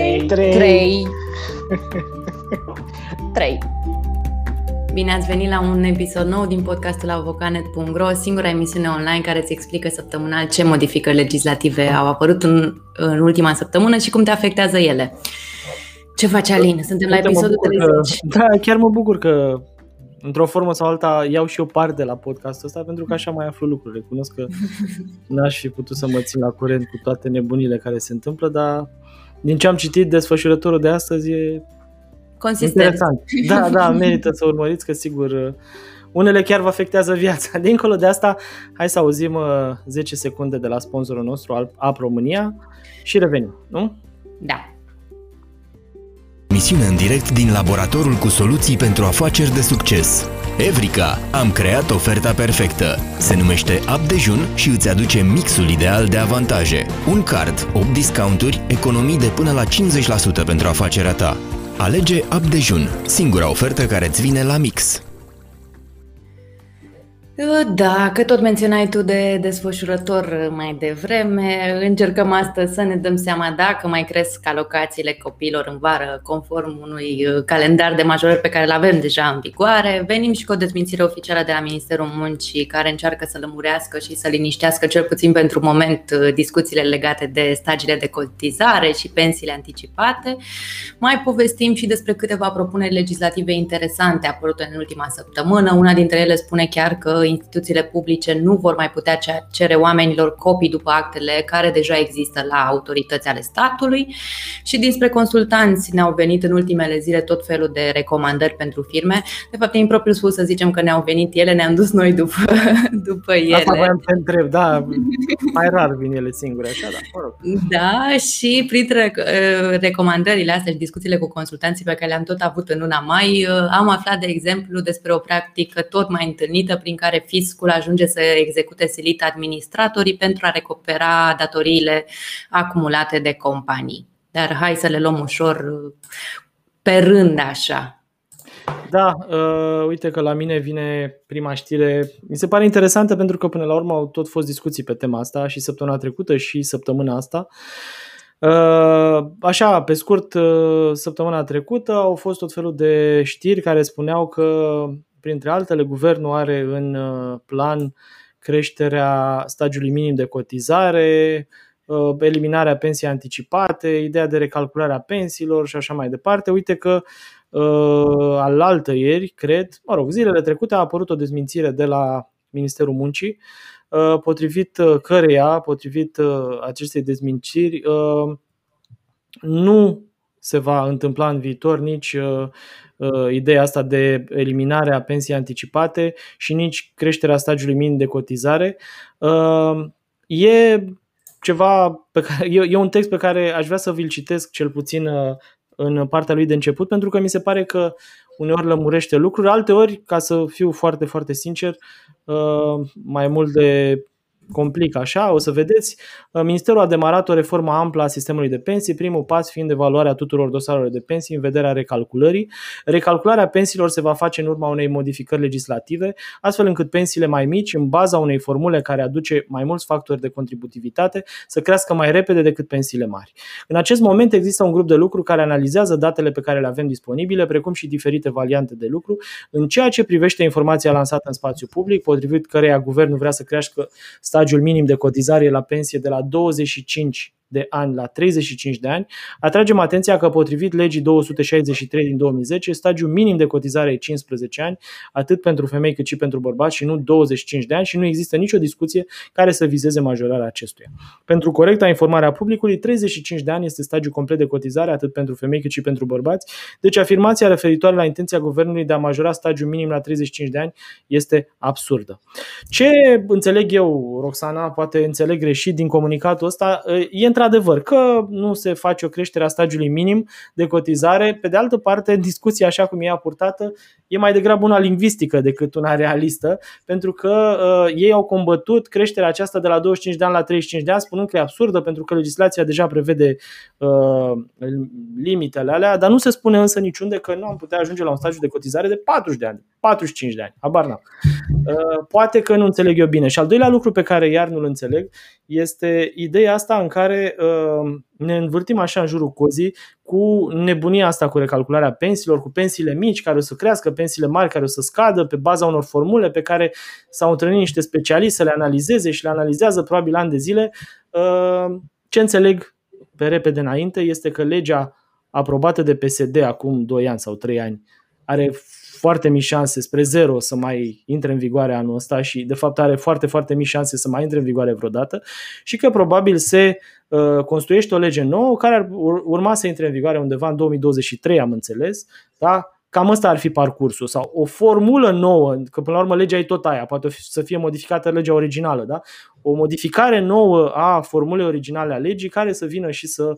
3. 3. 3. 3. Bine ați venit la un episod nou din podcastul avocanet.ro, singura emisiune online care îți explică săptămânal ce modificări legislative au apărut în, în ultima săptămână și cum te afectează ele. Ce face Alin? Suntem la episodul 30. Că, da, chiar mă bucur că într-o formă sau alta iau și eu parte la podcastul ăsta pentru că așa mai aflu lucruri. Recunosc că n-aș fi putut să mă țin la curent cu toate nebunile care se întâmplă, dar din ce am citit, desfășurătorul de astăzi e Consistent. interesant. Da, da, merită să urmăriți că sigur unele chiar vă afectează viața. Dincolo de asta, hai să auzim 10 secunde de la sponsorul nostru, App România și revenim, nu? Da. Misiune în direct din laboratorul cu soluții pentru afaceri de succes. Evrica, am creat oferta perfectă. Se numește Up Dejun și îți aduce mixul ideal de avantaje. Un card, 8 discounturi, economii de până la 50% pentru afacerea ta. Alege Up Dejun, singura ofertă care îți vine la mix. Da, că tot menționai tu de desfășurător mai devreme, încercăm astăzi să ne dăm seama dacă mai cresc alocațiile copiilor în vară conform unui calendar de majorări pe care îl avem deja în vigoare. Venim și cu o dezmințire oficială de la Ministerul Muncii care încearcă să lămurească și să liniștească cel puțin pentru moment discuțiile legate de stagiile de cotizare și pensiile anticipate. Mai povestim și despre câteva propuneri legislative interesante apărute în ultima săptămână. Una dintre ele spune chiar că instituțiile publice nu vor mai putea cere oamenilor copii după actele care deja există la autorități ale statului și dinspre consultanți ne-au venit în ultimele zile tot felul de recomandări pentru firme. De fapt, e impropriu spus să zicem că ne-au venit ele, ne-am dus noi după, după ele. Asta voiam să întreb, da, mai rar vin ele singure, așa, da, mă rog. Da, și printre recomandările astea și discuțiile cu consultanții pe care le-am tot avut în luna mai, am aflat, de exemplu, despre o practică tot mai întâlnită prin care fiscul ajunge să execute silit administratorii pentru a recupera datoriile acumulate de companii. Dar hai să le luăm ușor pe rând așa. Da, uh, uite că la mine vine prima știre. Mi se pare interesantă pentru că până la urmă au tot fost discuții pe tema asta și săptămâna trecută și săptămâna asta. Uh, așa, pe scurt, uh, săptămâna trecută au fost tot felul de știri care spuneau că Printre altele, guvernul are în uh, plan creșterea stagiului minim de cotizare, uh, eliminarea pensiei anticipate, ideea de recalculare a pensiilor și așa mai departe. Uite că uh, al altă ieri, cred, mă rog, zilele trecute a apărut o dezmințire de la Ministerul Muncii, potrivit căreia, potrivit acestei dezmințiri, nu se va întâmpla în viitor nici uh, ideea asta de eliminare a pensiei anticipate și nici creșterea stagiului minim de cotizare. Uh, e ceva pe care, e, e un text pe care aș vrea să vi-l citesc cel puțin uh, în partea lui de început, pentru că mi se pare că uneori lămurește lucruri, alteori, ca să fiu foarte, foarte sincer, uh, mai mult de complică așa, o să vedeți. Uh, Ministerul a demarat o reformă amplă a sistemului de pensii, primul pas fiind evaluarea tuturor dosarelor de pensii în vederea recalculării. Recalcularea pensiilor se va face în urma unei modificări legislative, astfel încât pensiile mai mici, în baza unei formule care aduce mai mulți factori de contributivitate, să crească mai repede decât pensiile mari. În acest moment există un grup de lucru care analizează datele pe care le avem disponibile, precum și diferite variante de lucru, în ceea ce privește informația lansată în spațiu public, potrivit căreia guvernul vrea să crească stadiul minim de cotizare la pensie de la 25 de ani la 35 de ani, atragem atenția că potrivit legii 263 din 2010, stagiul minim de cotizare e 15 ani, atât pentru femei cât și pentru bărbați și nu 25 de ani și nu există nicio discuție care să vizeze majorarea acestuia. Pentru corecta informare a publicului, 35 de ani este stagiul complet de cotizare atât pentru femei cât și pentru bărbați, deci afirmația referitoare la intenția guvernului de a majora stagiul minim la 35 de ani este absurdă. Ce înțeleg eu, Roxana, poate înțeleg greșit din comunicatul ăsta, e într într-adevăr, că nu se face o creștere a stagiului minim de cotizare. Pe de altă parte, discuția așa cum e purtată e mai degrabă una lingvistică decât una realistă, pentru că uh, ei au combătut creșterea aceasta de la 25 de ani la 35 de ani, spunând că e absurdă pentru că legislația deja prevede uh, limitele alea, dar nu se spune însă niciunde că nu am putea ajunge la un stagiu de cotizare de 40 de ani, 45 de ani, habar n-am. Uh, poate că nu înțeleg eu bine. Și al doilea lucru pe care iar nu-l înțeleg este ideea asta în care uh, ne învârtim așa în jurul cozii cu nebunia asta cu recalcularea pensiilor, cu pensiile mici care o să crească, pensiile mari care o să scadă pe baza unor formule pe care s-au întâlnit niște specialiști să le analizeze și le analizează probabil ani de zile. Uh, ce înțeleg pe repede înainte este că legea aprobată de PSD acum 2 ani sau 3 ani are foarte mici șanse spre zero să mai intre în vigoare anul ăsta și de fapt are foarte, foarte mici șanse să mai intre în vigoare vreodată și că probabil se uh, construiește o lege nouă care ar urma să intre în vigoare undeva în 2023, am înțeles, da? Cam ăsta ar fi parcursul sau o formulă nouă, că până la urmă legea e tot aia, poate să fie modificată legea originală, da? O modificare nouă a formulei originale a legii care să vină și să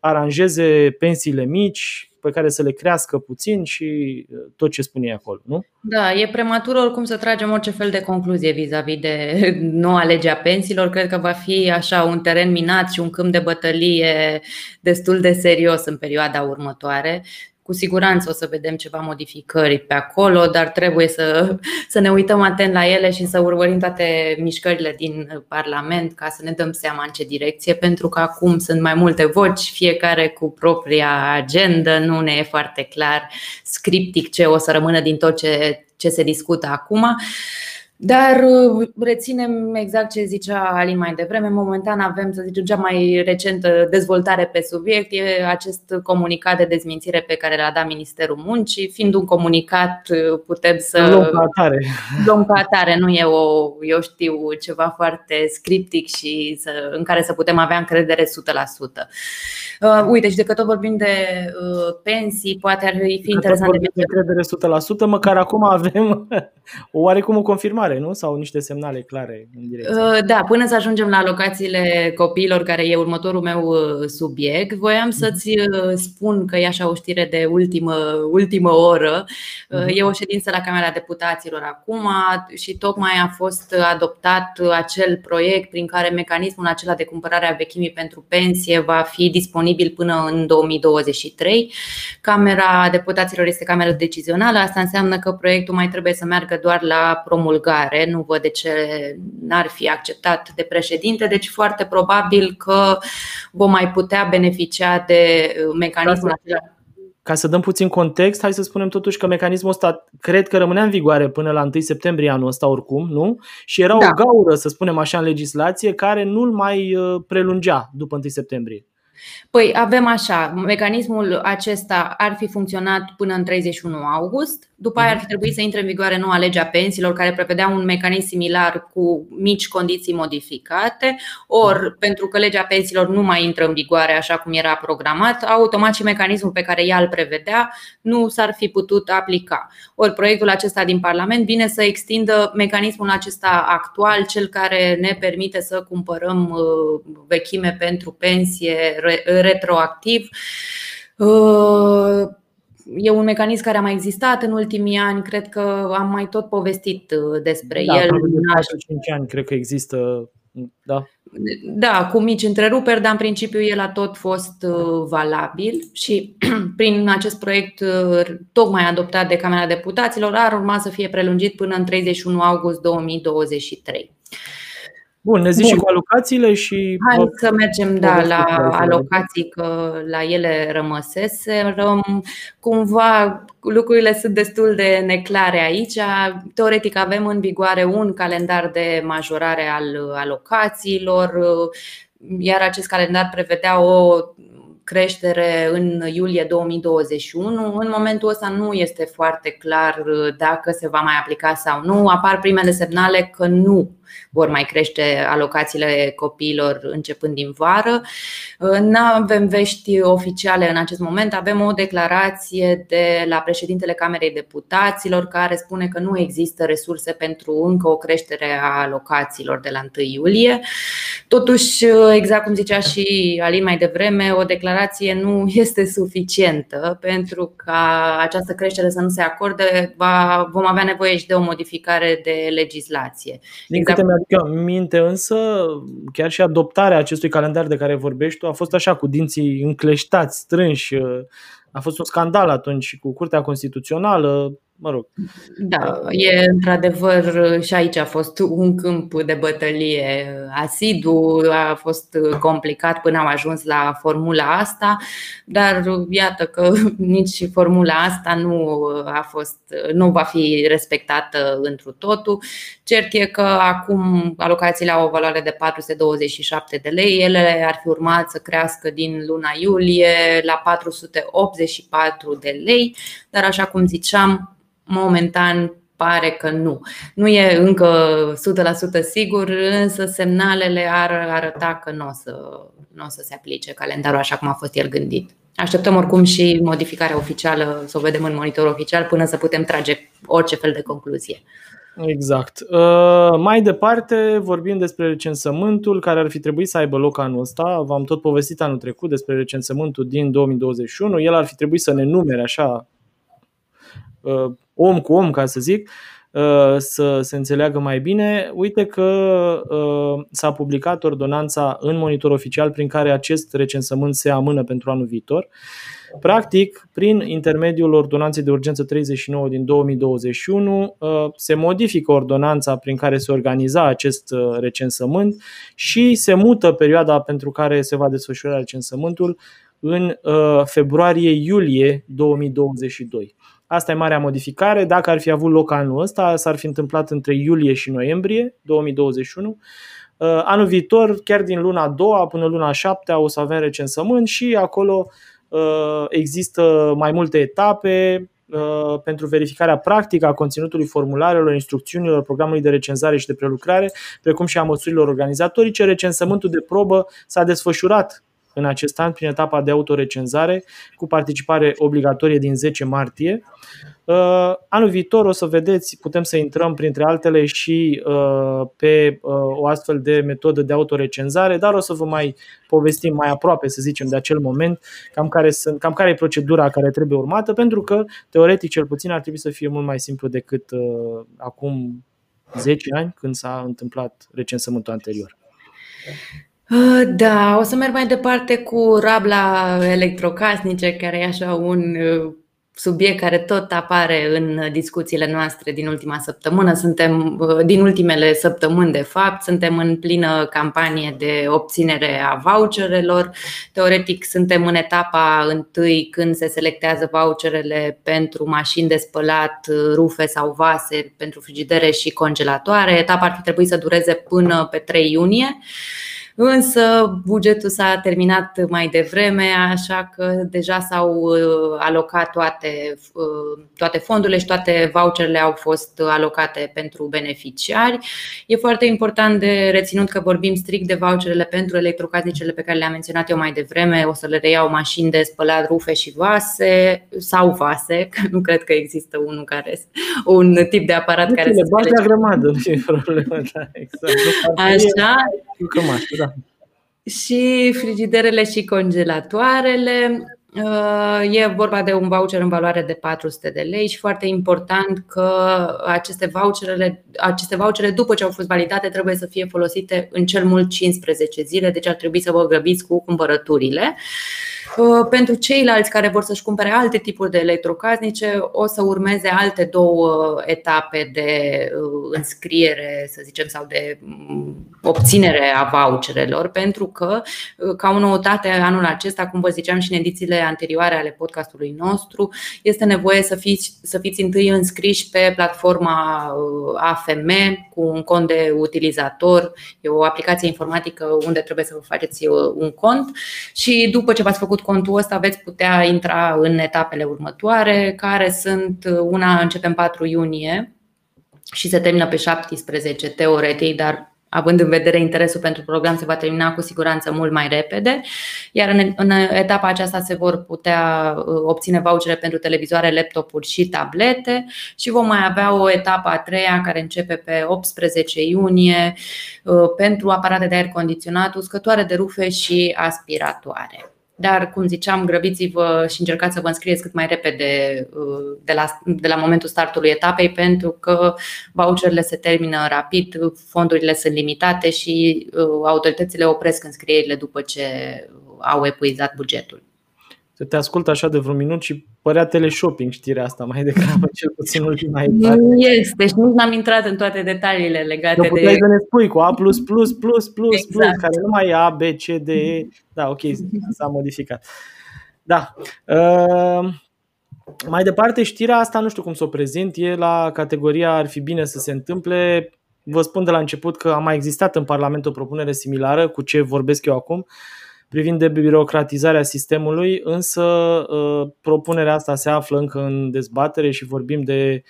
aranjeze pensiile mici, pe care să le crească puțin și uh, tot ce spune acolo, nu? Da, e prematur oricum să tragem orice fel de concluzie vis-a-vis de noua lege a pensiilor. Cred că va fi așa un teren minat și un câmp de bătălie destul de serios în perioada următoare. Cu siguranță o să vedem ceva modificări pe acolo, dar trebuie să, să ne uităm atent la ele și să urmărim toate mișcările din Parlament ca să ne dăm seama în ce direcție, pentru că acum sunt mai multe voci, fiecare cu propria agendă, nu ne e foarte clar scriptic ce o să rămână din tot ce, ce se discută acum. Dar uh, reținem exact ce zicea Alin mai devreme. Momentan avem, să zicem, cea mai recentă dezvoltare pe subiect. E acest comunicat de dezmințire pe care l-a dat Ministerul Muncii. Fiind un comunicat, uh, putem să. Luăm ca atare. Luăm ca atare. Nu e o, eu știu, ceva foarte scriptic și să, în care să putem avea încredere 100%. Uh, uite, și de că tot vorbim de uh, pensii, poate ar fi interesant de încredere 100%, măcar acum avem oarecum o confirmare mare, nu? Sau niște semnale clare în direcție. Uh, da, până să ajungem la alocațiile copiilor, care e următorul meu uh, subiect, voiam mhm. să-ți uh, spun că e așa o știre de ultimă, ultimă oră. Mhm. E o ședință la Camera Deputaților acum și tocmai a fost adoptat acel proiect prin care mecanismul acela de cumpărare a vechimii pentru pensie va fi disponibil până în 2023. Camera Deputaților este cameră decizională, asta înseamnă că proiectul mai trebuie să meargă doar la promulgare derogare, nu văd de ce n-ar fi acceptat de președinte, deci foarte probabil că vom mai putea beneficia de uh, mecanismul acela. Ca să dăm puțin context, hai să spunem totuși că mecanismul ăsta cred că rămânea în vigoare până la 1 septembrie anul ăsta oricum, nu? Și era da. o gaură, să spunem așa, în legislație care nu-l mai uh, prelungea după 1 septembrie. Păi avem așa, mecanismul acesta ar fi funcționat până în 31 august, după aia ar fi trebuit să intre în vigoare noua legea pensiilor care prevedea un mecanism similar cu mici condiții modificate, ori pentru că legea pensiilor nu mai intră în vigoare așa cum era programat, automat și mecanismul pe care ea îl prevedea nu s-ar fi putut aplica. Ori proiectul acesta din Parlament vine să extindă mecanismul acesta actual, cel care ne permite să cumpărăm uh, vechime pentru pensie retroactiv. Uh, E un mecanism care a mai existat în ultimii ani, cred că am mai tot povestit uh, despre da, el. De 5 ani cred că există, da. Da, cu mici întreruperi, dar în principiu el a tot fost uh, valabil și prin acest proiect tocmai adoptat de Camera Deputaților ar urma să fie prelungit până în 31 august 2023. Bun, ne zici Bun. și cu alocațiile și. Hai să mergem da, la alocații, că la ele rămăsese. Cumva lucrurile sunt destul de neclare aici. Teoretic avem în vigoare un calendar de majorare al alocațiilor, iar acest calendar prevedea o creștere în iulie 2021. În momentul ăsta nu este foarte clar dacă se va mai aplica sau nu. Apar primele semnale că nu vor mai crește alocațiile copiilor începând din vară. Nu avem vești oficiale în acest moment, avem o declarație de la președintele Camerei Deputaților care spune că nu există resurse pentru încă o creștere a alocațiilor de la 1 iulie. Totuși, exact cum zicea și Alin mai devreme, o declarație nu este suficientă pentru ca această creștere să nu se acorde, vom avea nevoie și de o modificare de legislație. Din exact. Câte mi-aduc minte însă, chiar și adoptarea acestui calendar de care vorbești tu a fost așa cu dinții încleștați, strânși. A fost un scandal atunci cu Curtea Constituțională mă rog. Da, e într-adevăr și aici a fost un câmp de bătălie asidu, a fost complicat până am ajuns la formula asta, dar iată că nici formula asta nu a fost, nu va fi respectată întru totul. Cert e că acum alocațiile au o valoare de 427 de lei, ele ar fi urmat să crească din luna iulie la 484 de lei, dar așa cum ziceam, momentan pare că nu. Nu e încă 100% sigur, însă semnalele ar arăta că nu o să, nu o să se aplice calendarul așa cum a fost el gândit. Așteptăm oricum și modificarea oficială, să o vedem în monitor oficial, până să putem trage orice fel de concluzie. Exact. Uh, mai departe vorbim despre recensământul care ar fi trebuit să aibă loc anul ăsta. V-am tot povestit anul trecut despre recensământul din 2021. El ar fi trebuit să ne numere așa uh, om cu om, ca să zic, uh, să se înțeleagă mai bine. Uite că uh, s-a publicat ordonanța în monitor oficial prin care acest recensământ se amână pentru anul viitor. Practic, prin intermediul ordonanței de urgență 39 din 2021, uh, se modifică ordonanța prin care se organiza acest recensământ și se mută perioada pentru care se va desfășura recensământul în februarie-iulie 2022. Asta e marea modificare. Dacă ar fi avut loc anul ăsta, s-ar fi întâmplat între iulie și noiembrie 2021. Uh, anul viitor, chiar din luna a doua până luna a șaptea, o să avem recensământ și acolo uh, există mai multe etape uh, pentru verificarea practică a conținutului formularelor, instrucțiunilor, programului de recenzare și de prelucrare, precum și a măsurilor organizatorice. Recensământul de probă s-a desfășurat în acest an prin etapa de autorecenzare cu participare obligatorie din 10 martie. Uh, anul viitor o să vedeți, putem să intrăm printre altele și uh, pe uh, o astfel de metodă de autorecenzare, dar o să vă mai povestim mai aproape, să zicem, de acel moment, cam care, sunt, cam care e procedura care trebuie urmată, pentru că, teoretic, cel puțin ar trebui să fie mult mai simplu decât acum 10 ani, când s-a întâmplat recensământul anterior. Uh, da, o să merg mai departe cu rabla electrocasnice, care e așa un uh, subiect care tot apare în discuțiile noastre din ultima săptămână. Suntem, uh, din ultimele săptămâni, de fapt, suntem în plină campanie de obținere a voucherelor. Teoretic, suntem în etapa întâi când se selectează voucherele pentru mașini de spălat, rufe sau vase, pentru frigidere și congelatoare. Etapa ar fi trebuit să dureze până pe 3 iunie. Însă bugetul s-a terminat mai devreme, așa că deja s-au uh, alocat toate, uh, toate fondurile și toate voucherele au fost alocate pentru beneficiari. E foarte important de reținut că vorbim strict de voucherele pentru electrocasnicele pe care le-am menționat eu mai devreme. O să le reiau mașini de spălat rufe și vase sau vase, că nu cred că există unul care un tip de aparat care să spele. grămadă, nu e problemă, da, exact. Așa. da și frigiderele și congelatoarele. Uh, e vorba de un voucher în valoare de 400 de lei și foarte important că aceste voucherele, aceste vouchere după ce au fost validate trebuie să fie folosite în cel mult 15 zile, deci ar trebui să vă grăbiți cu cumpărăturile. Uh, pentru ceilalți care vor să-și cumpere alte tipuri de electrocasnice, o să urmeze alte două etape de uh, înscriere, să zicem, sau de mm, obținere a voucherelor, pentru că, uh, ca o noutate anul acesta, cum vă ziceam și în edițiile anterioare ale podcastului nostru, este nevoie să fiți, să fiți întâi înscriși pe platforma AFM cu un cont de utilizator. E o aplicație informatică unde trebuie să vă faceți un cont și după ce v-ați făcut contul ăsta veți putea intra în etapele următoare, care sunt una începem 4 iunie, și se termină pe 17 teoretic, dar având în vedere interesul pentru program, se va termina cu siguranță mult mai repede, iar în, în etapa aceasta se vor putea uh, obține vouchere pentru televizoare, laptopuri și tablete și vom mai avea o etapă a treia care începe pe 18 iunie uh, pentru aparate de aer condiționat, uscătoare de rufe și aspiratoare. Dar, cum ziceam, grăbiți-vă și încercați să vă înscrieți cât mai repede uh, de la, de la momentul startului etapei, pentru că voucherele se termină rapid, fondurile sunt limitate și uh, autoritățile opresc înscrierile după ce au epuizat bugetul. Să te ascult așa de vreun minut și părea teleshopping știrea asta mai degrabă, cel puțin ultima etapă. Este și nici n-am intrat în toate detaliile legate de... Puteai să ne spui cu A+++++, exact. care nu mai e A, B, C, D, E. Da, ok, s-a modificat. Da. Uh, mai departe, știrea asta nu știu cum să o prezint, e la categoria ar fi bine să se întâmple. Vă spun de la început că a mai existat în Parlament o propunere similară cu ce vorbesc eu acum. Uh, privind de birocratizarea sistemului, însă uh, propunerea asta se află încă în dezbatere și vorbim de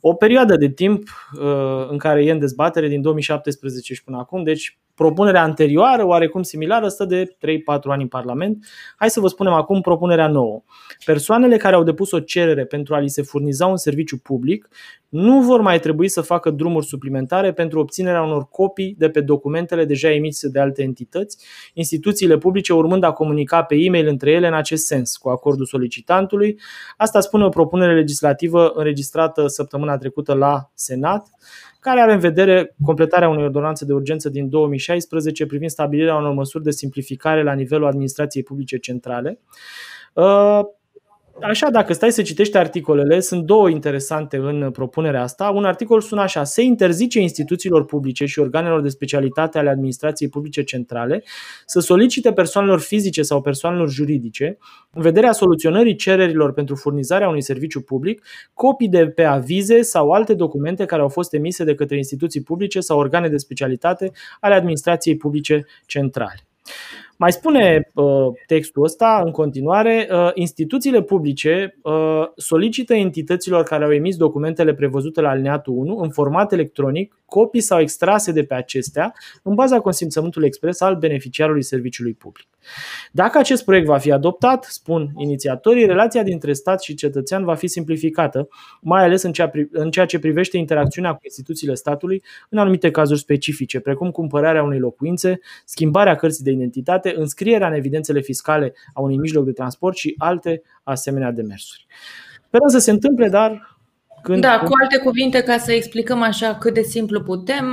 o perioadă de timp uh, în care e în dezbatere din 2017 și până acum, deci Propunerea anterioară, oarecum similară, stă de 3-4 ani în Parlament. Hai să vă spunem acum propunerea nouă. Persoanele care au depus o cerere pentru a li se furniza un serviciu public nu vor mai trebui să facă drumuri suplimentare pentru obținerea unor copii de pe documentele deja emise de alte entități, instituțiile publice urmând a comunica pe e-mail între ele în acest sens, cu acordul solicitantului. Asta spune o propunere legislativă înregistrată săptămâna trecută la Senat care are în vedere completarea unei ordonanțe de urgență din 2016 privind stabilirea unor măsuri de simplificare la nivelul administrației publice centrale. Uh, Așa, dacă stai să citești articolele, sunt două interesante în propunerea asta. Un articol sună așa: se interzice instituțiilor publice și organelor de specialitate ale administrației publice centrale să solicite persoanelor fizice sau persoanelor juridice, în vederea soluționării cererilor pentru furnizarea unui serviciu public, copii de pe avize sau alte documente care au fost emise de către instituții publice sau organe de specialitate ale administrației publice centrale. Mai spune uh, textul ăsta în continuare, uh, instituțiile publice uh, solicită entităților care au emis documentele prevăzute la alineatul 1 în format electronic, copii sau extrase de pe acestea, în baza consimțământului expres al beneficiarului serviciului public. Dacă acest proiect va fi adoptat, spun inițiatorii, relația dintre stat și cetățean va fi simplificată, mai ales în ceea ce privește interacțiunea cu instituțiile statului în anumite cazuri specifice, precum cumpărarea unei locuințe, schimbarea cărții de identitate, înscrierea în evidențele fiscale a unui mijloc de transport și alte asemenea demersuri. Sperăm să se întâmple, dar când, da, cu alte cuvinte, ca să explicăm așa cât de simplu putem,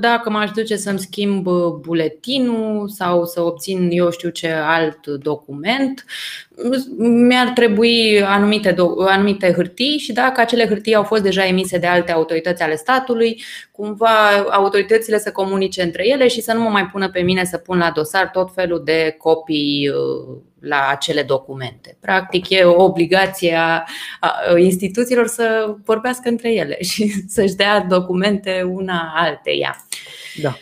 dacă m-aș duce să-mi schimb buletinul sau să obțin eu știu ce alt document, mi-ar trebui anumite, anumite hârtii și dacă acele hârtii au fost deja emise de alte autorități ale statului, cumva autoritățile să comunice între ele și să nu mă mai pună pe mine să pun la dosar tot felul de copii la acele documente. Practic, e o obligație a instituțiilor să vorbească între ele și să-și dea documente una alteia. Da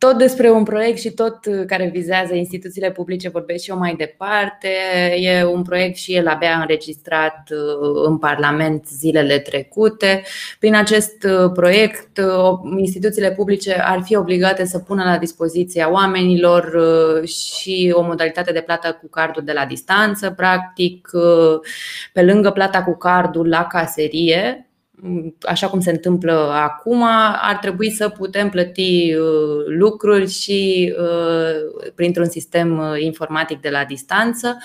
tot despre un proiect și tot care vizează instituțiile publice vorbesc și eu mai departe. E un proiect și el abia înregistrat uh, în Parlament zilele trecute. Prin acest uh, proiect, uh, instituțiile publice ar fi obligate să pună la dispoziția oamenilor și o modalitate de plată cu cardul de la distanță, practic, pe lângă plata cu cardul la caserie, așa cum se întâmplă acum, ar trebui să putem plăti uh, lucruri și uh, printr-un sistem uh, informatic de la distanță.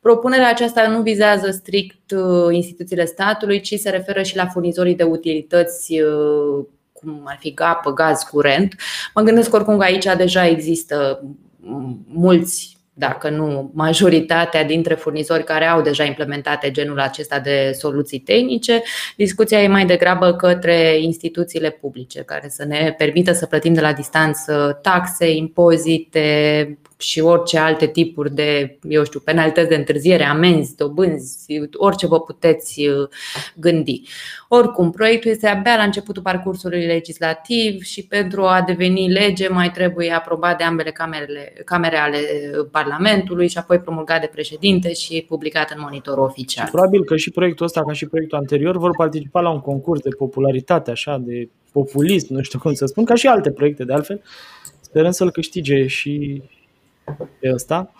Propunerea aceasta nu vizează strict instituțiile statului, ci se referă și la furnizorii de utilități cum ar fi apă, gaz, curent. Mă gândesc oricum că aici deja există mulți dacă nu majoritatea dintre furnizori care au deja implementate genul acesta de soluții tehnice. Discuția e mai degrabă către instituțiile publice care să ne permită să plătim de la distanță taxe, impozite, și orice alte tipuri de, eu știu, penalități de întârziere, amenzi, dobânzi, orice vă puteți uh, gândi. Oricum, proiectul este abia la începutul parcursului legislativ și pentru a deveni lege mai trebuie aprobat de ambele camerele, camere ale Parlamentului și apoi promulgat de președinte și publicat în monitorul oficial. Și probabil că și proiectul ăsta, ca și proiectul anterior, vor participa la un concurs de popularitate, așa, de populism, nu știu cum să spun, ca și alte proiecte de altfel. Sperăm să-l câștige și pe ăsta.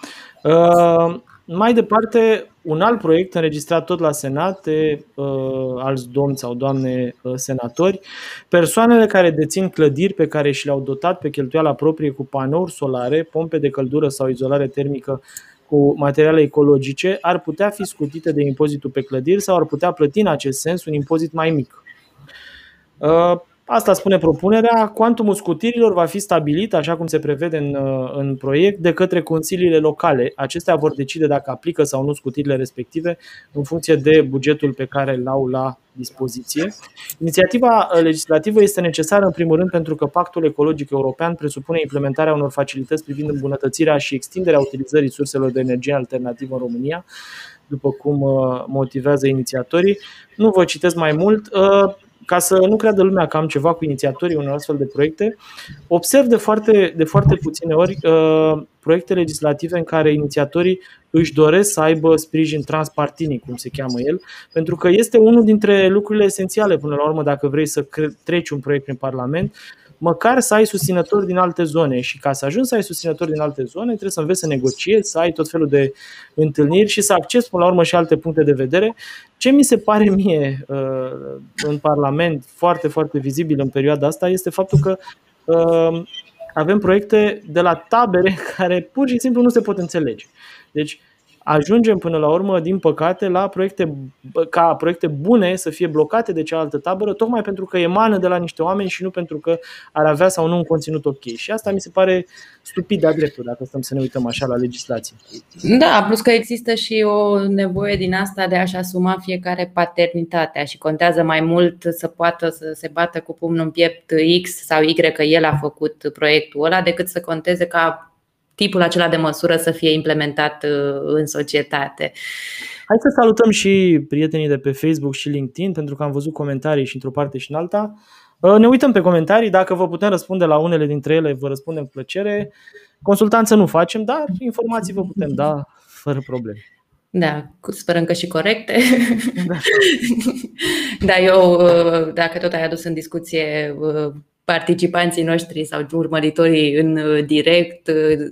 Uh, mai departe, un alt proiect înregistrat tot la Senat de uh, alți domni sau doamne uh, senatori, persoanele care dețin clădiri pe care și le-au dotat pe cheltuiala proprie cu panouri solare, pompe de căldură sau izolare termică cu materiale ecologice ar putea fi scutite de impozitul pe clădiri sau ar putea plăti în acest sens un impozit mai mic. Uh, Asta spune propunerea. Cuantumul scutirilor va fi stabilit, așa cum se prevede în, uh, în proiect, de către consiliile locale. Acestea vor decide dacă aplică sau nu scutirile respective în funcție de bugetul pe care îl au la dispoziție. Inițiativa uh, legislativă este necesară în primul rând pentru că Pactul Ecologic European presupune implementarea unor facilități privind îmbunătățirea și extinderea utilizării surselor de energie alternativă în România, după cum uh, motivează inițiatorii. Nu vă citesc mai mult ca să nu creadă lumea că am ceva cu inițiatorii unor astfel de proiecte, observ de foarte, de foarte puține ori uh, proiecte legislative în care inițiatorii își doresc să aibă sprijin transpartinic, cum se cheamă el, pentru că este unul dintre lucrurile esențiale până la urmă dacă vrei să treci un proiect prin Parlament, măcar să ai susținători din alte zone și ca să ajungi să ai susținători din alte zone trebuie să înveți să negociezi, să ai tot felul de întâlniri și să accesi până la urmă și alte puncte de vedere. Ce mi se pare mie uh, în Parlament foarte, foarte vizibil în perioada asta este faptul că uh, avem proiecte de la tabere care pur și simplu nu se pot înțelege. Deci ajungem până la urmă, din păcate, la proiecte, ca proiecte bune să fie blocate de cealaltă tabără, tocmai pentru că emană de la niște oameni și nu pentru că ar avea sau nu un conținut ok. Și asta mi se pare stupid de-a dreptul, dacă stăm să ne uităm așa la legislație. Da, plus că există și o nevoie din asta de a-și asuma fiecare paternitatea și contează mai mult să poată să se bată cu pumnul în piept X sau Y că el a făcut proiectul ăla, decât să conteze ca tipul acela de măsură să fie implementat uh, în societate. Hai să salutăm și prietenii de pe Facebook și LinkedIn, pentru că am văzut comentarii și într-o parte și în alta. Uh, ne uităm pe comentarii, dacă vă putem răspunde la unele dintre ele, vă răspundem cu plăcere. Consultanță nu facem, dar informații vă putem da fără probleme. Da, sperăm că și corecte. Da. da, eu, uh, dacă tot ai adus în discuție participanții noștri sau urmăritorii în uh, direct. Uh,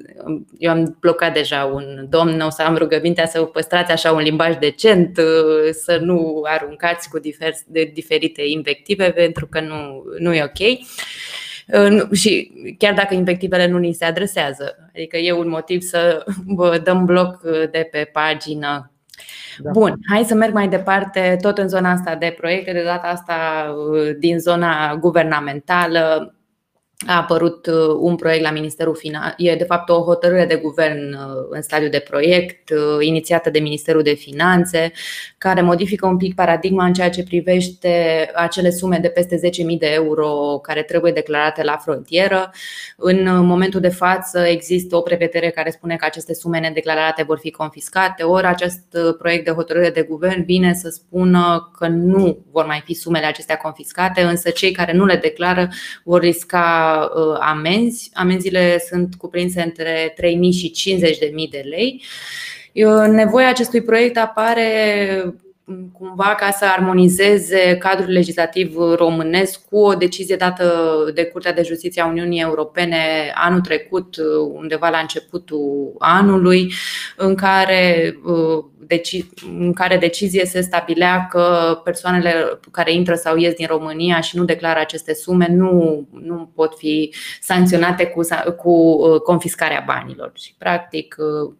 eu am blocat deja un domn, o să am rugămintea să păstrați așa un limbaj decent, uh, să nu aruncați cu divers, de diferite invective, pentru că nu, nu e ok. Și chiar dacă invectivele nu ni se adresează, adică e un motiv să vă dăm bloc de pe pagină da. Bun, hai să merg mai departe, tot în zona asta de proiecte, de data asta uh, din zona guvernamentală a apărut uh, un proiect la Ministerul Finanțe, e de fapt o hotărâre de guvern uh, în stadiu de proiect, uh, inițiată de Ministerul de Finanțe, care modifică un pic paradigma în ceea ce privește acele sume de peste 10.000 de euro care trebuie declarate la frontieră. În momentul de față există o prevedere care spune că aceste sume nedeclarate vor fi confiscate, ori acest proiect de hotărâre de guvern vine să spună că nu vor mai fi sumele acestea confiscate, însă cei care nu le declară vor risca Uh, amenzi. Amenziile sunt cuprinse între 3.000 și 50.000 de lei. Uh, nevoia acestui proiect apare mm, cumva ca să armonizeze cadrul legislativ românesc cu o decizie dată de Curtea de Justiție a Uniunii Europene anul trecut, uh, undeva la începutul anului, în care deci, în care decizie se stabilea că persoanele care intră sau ies din România și nu declară aceste sume nu, nu pot fi sancționate cu, cu uh, confiscarea banilor. Și, practic, uh,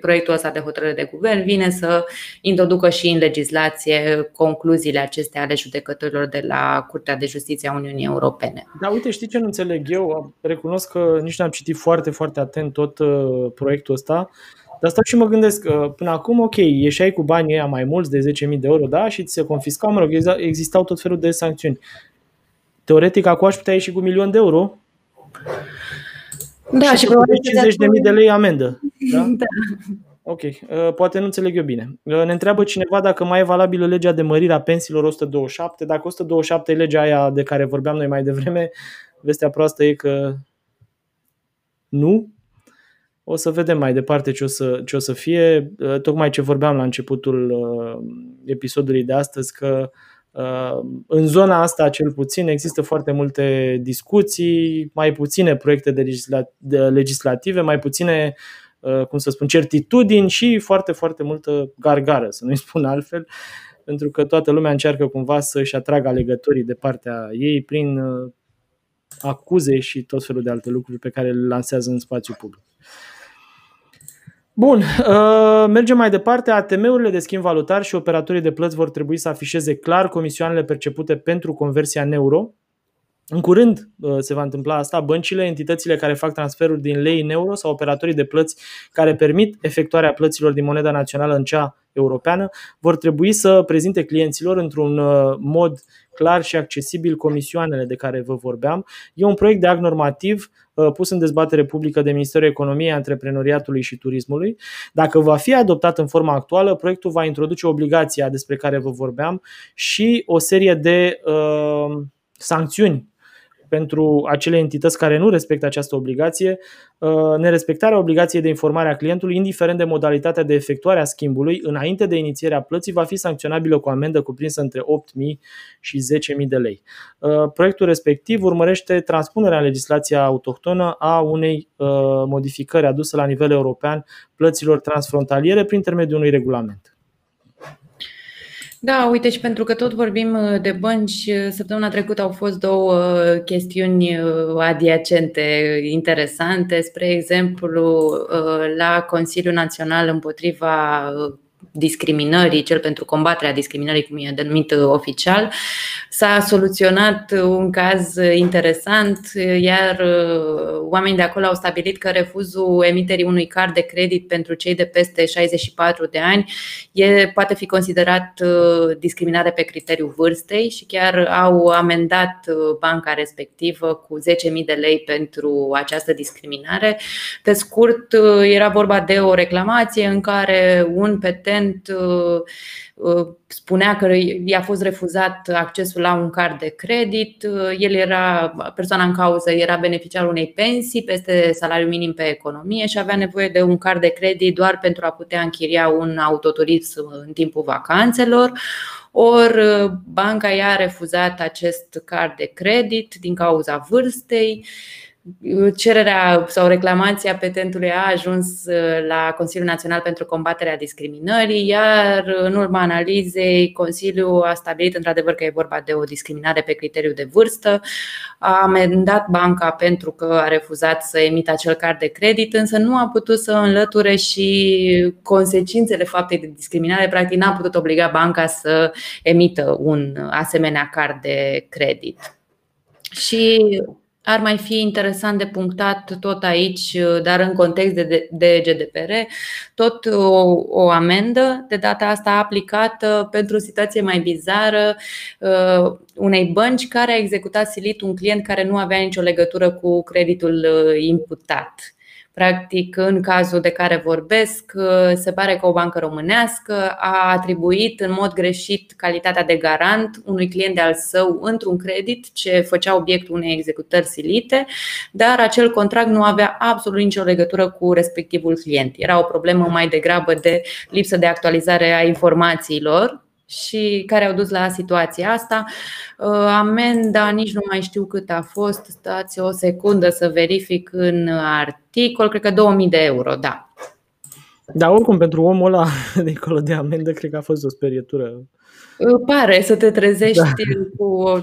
proiectul ăsta de hotărâre de guvern vine să introducă și în legislație concluziile acestea ale judecătorilor de la Curtea de Justiție a Uniunii Europene. Da, uite, știi ce nu înțeleg eu? Recunosc că nici n-am citit foarte, foarte atent tot uh, proiectul ăsta, dar stau și mă gândesc că până acum, ok, ieșeai cu banii ăia mai mulți de 10.000 de euro, da, și ți se confiscau, mă rog, existau tot felul de sancțiuni. Teoretic, acum aș putea ieși cu un milion de euro? Da, și, și probabil 50.000 de lei amendă. Da? da. Ok, uh, poate nu înțeleg eu bine. Uh, ne întreabă cineva dacă mai e valabilă legea de mărire a pensiilor 127. Dacă 127 e legea aia de care vorbeam noi mai devreme, vestea proastă e că nu. O să vedem mai departe ce o să, ce o să fie. Uh, tocmai ce vorbeam la începutul episodului de astăzi, că în zona asta, cel puțin, există foarte multe discuții, mai puține proiecte de, legisla- de legislative, mai puține Uh, cum să spun, certitudini și foarte, foarte multă gargară, să nu-i spun altfel, pentru că toată lumea încearcă cumva să-și atragă alegătorii de partea ei prin uh, acuze și tot felul de alte lucruri pe care le lansează în spațiu public. Bun, uh, mergem mai departe. ATM-urile de schimb valutar și operatorii de plăți vor trebui să afișeze clar comisioanele percepute pentru conversia în euro în curând uh, se va întâmpla asta, băncile, entitățile care fac transferuri din lei în euro sau operatorii de plăți care permit efectuarea plăților din moneda națională în cea europeană vor trebui să prezinte clienților într-un uh, mod clar și accesibil comisioanele de care vă vorbeam. E un proiect de act normativ uh, pus în dezbatere publică de Ministerul Economiei, Antreprenoriatului și Turismului. Dacă va fi adoptat în forma actuală, proiectul va introduce obligația despre care vă vorbeam și o serie de uh, sancțiuni pentru acele entități care nu respectă această obligație, uh, nerespectarea obligației de informare a clientului, indiferent de modalitatea de efectuare a schimbului, înainte de inițierea plății, va fi sancționabilă cu amendă cuprinsă între 8.000 și 10.000 de lei. Uh, proiectul respectiv urmărește transpunerea în legislația autohtonă a unei uh, modificări aduse la nivel european plăților transfrontaliere prin intermediul unui regulament. Da, uite și pentru că tot vorbim uh, de bănci, uh, săptămâna trecută au fost două uh, chestiuni adiacente interesante. Spre exemplu, la Consiliul Național împotriva discriminării, cel pentru combaterea discriminării, cum e denumit oficial, s-a soluționat un caz interesant, iar oamenii de acolo au stabilit că refuzul emiterii unui card de credit pentru cei de peste 64 de ani e, poate fi considerat discriminare pe criteriul vârstei și chiar au amendat banca respectivă cu 10.000 de lei pentru această discriminare. Pe scurt, era vorba de o reclamație în care un petent recent uh, uh, spunea că i-a fost refuzat accesul la un card de credit. Uh, el era, persoana în cauză era beneficiar unei pensii peste salariul minim pe economie și avea nevoie de un card de credit doar pentru a putea închiria un autoturism în timpul vacanțelor. Ori banca i-a refuzat acest card de credit din cauza vârstei cererea sau reclamația petentului a ajuns uh, la Consiliul Național pentru Combaterea Discriminării, iar în urma analizei, Consiliul a stabilit într-adevăr că e vorba de o discriminare pe criteriu de vârstă, a amendat banca pentru că a refuzat să emită acel card de credit, însă nu a putut să înlăture și consecințele faptei de discriminare, practic n-a putut obliga banca să emită un asemenea card de credit. Și ar mai fi interesant de punctat tot aici, dar în context de, de GDPR, tot o, o amendă, de data asta aplicată pentru o situație mai bizară uh, unei bănci care a executat silit un client care nu avea nicio legătură cu creditul uh, imputat. Practic, în cazul de care vorbesc, se pare că o bancă românească a atribuit în mod greșit calitatea de garant unui client de al său într-un credit ce făcea obiectul unei executări silite, dar acel contract nu avea absolut nicio legătură cu respectivul client. Era o problemă mai degrabă de lipsă de actualizare a informațiilor și care au dus la situația asta. Uh, amenda, nici nu mai știu cât a fost, stați o secundă să verific în articol, cred că 2000 de euro, da. Da, oricum, pentru omul ăla, dincolo de amendă, cred că a fost o sperietură. Uh, pare să te trezești da. cu o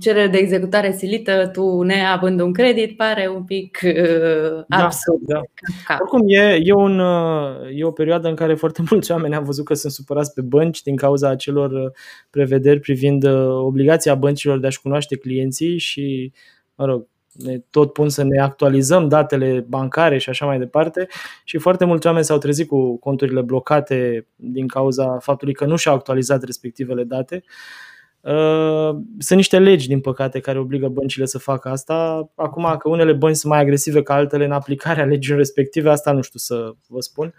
cerere de executare silită, tu neavând un credit, pare un pic uh, da, absurd. Da, da. Oricum, e, e, un, uh, e o perioadă în care foarte mulți oameni au văzut că sunt supărați pe bănci din cauza acelor uh, prevederi privind uh, obligația băncilor de a-și cunoaște clienții și, mă rog, ne tot pun să ne actualizăm datele bancare și așa mai departe și foarte mulți oameni s-au trezit cu conturile blocate din cauza faptului că nu și-au actualizat respectivele date. Sunt niște legi, din păcate, care obligă băncile să facă asta. Acum că unele bănci sunt mai agresive ca altele în aplicarea legii respective, asta nu știu să vă spun.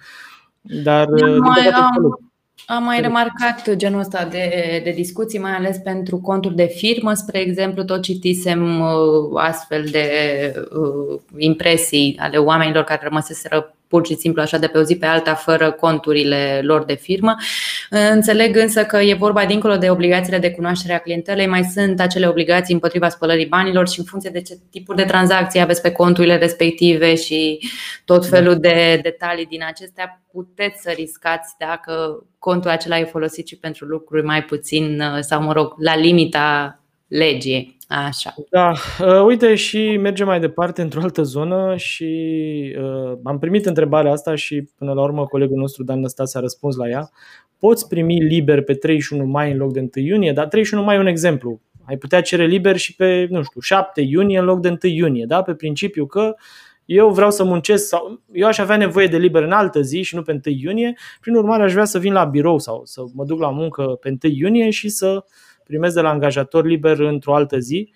Dar, din păcate, am, am mai remarcat genul ăsta de, de discuții, mai ales pentru conturi de firmă. Spre exemplu, tot citisem uh, astfel de uh, impresii ale oamenilor care rămăseseră pur și simplu așa de pe o zi pe alta fără conturile lor de firmă. Înțeleg însă că e vorba dincolo de obligațiile de cunoaștere a clientelei, mai sunt acele obligații împotriva spălării banilor și în funcție de ce tipuri de tranzacții aveți pe conturile respective și tot da. felul de detalii din acestea, puteți să riscați dacă contul acela e folosit și pentru lucruri mai puțin sau, mă rog, la limita legii. Așa. Da, uh, uite și mergem mai departe într-o altă zonă și uh, am primit întrebarea asta și până la urmă colegul nostru Dan Năstase a răspuns la ea. Poți primi liber pe 31 mai în loc de 1 iunie, dar 31 mai e un exemplu. Ai putea cere liber și pe, nu știu, 7 iunie în loc de 1 iunie, da? Pe principiu că eu vreau să muncesc sau eu aș avea nevoie de liber în altă zi și nu pe 1 iunie, prin urmare aș vrea să vin la birou sau să mă duc la muncă pe 1 iunie și să primesc de la angajator liber într-o altă zi.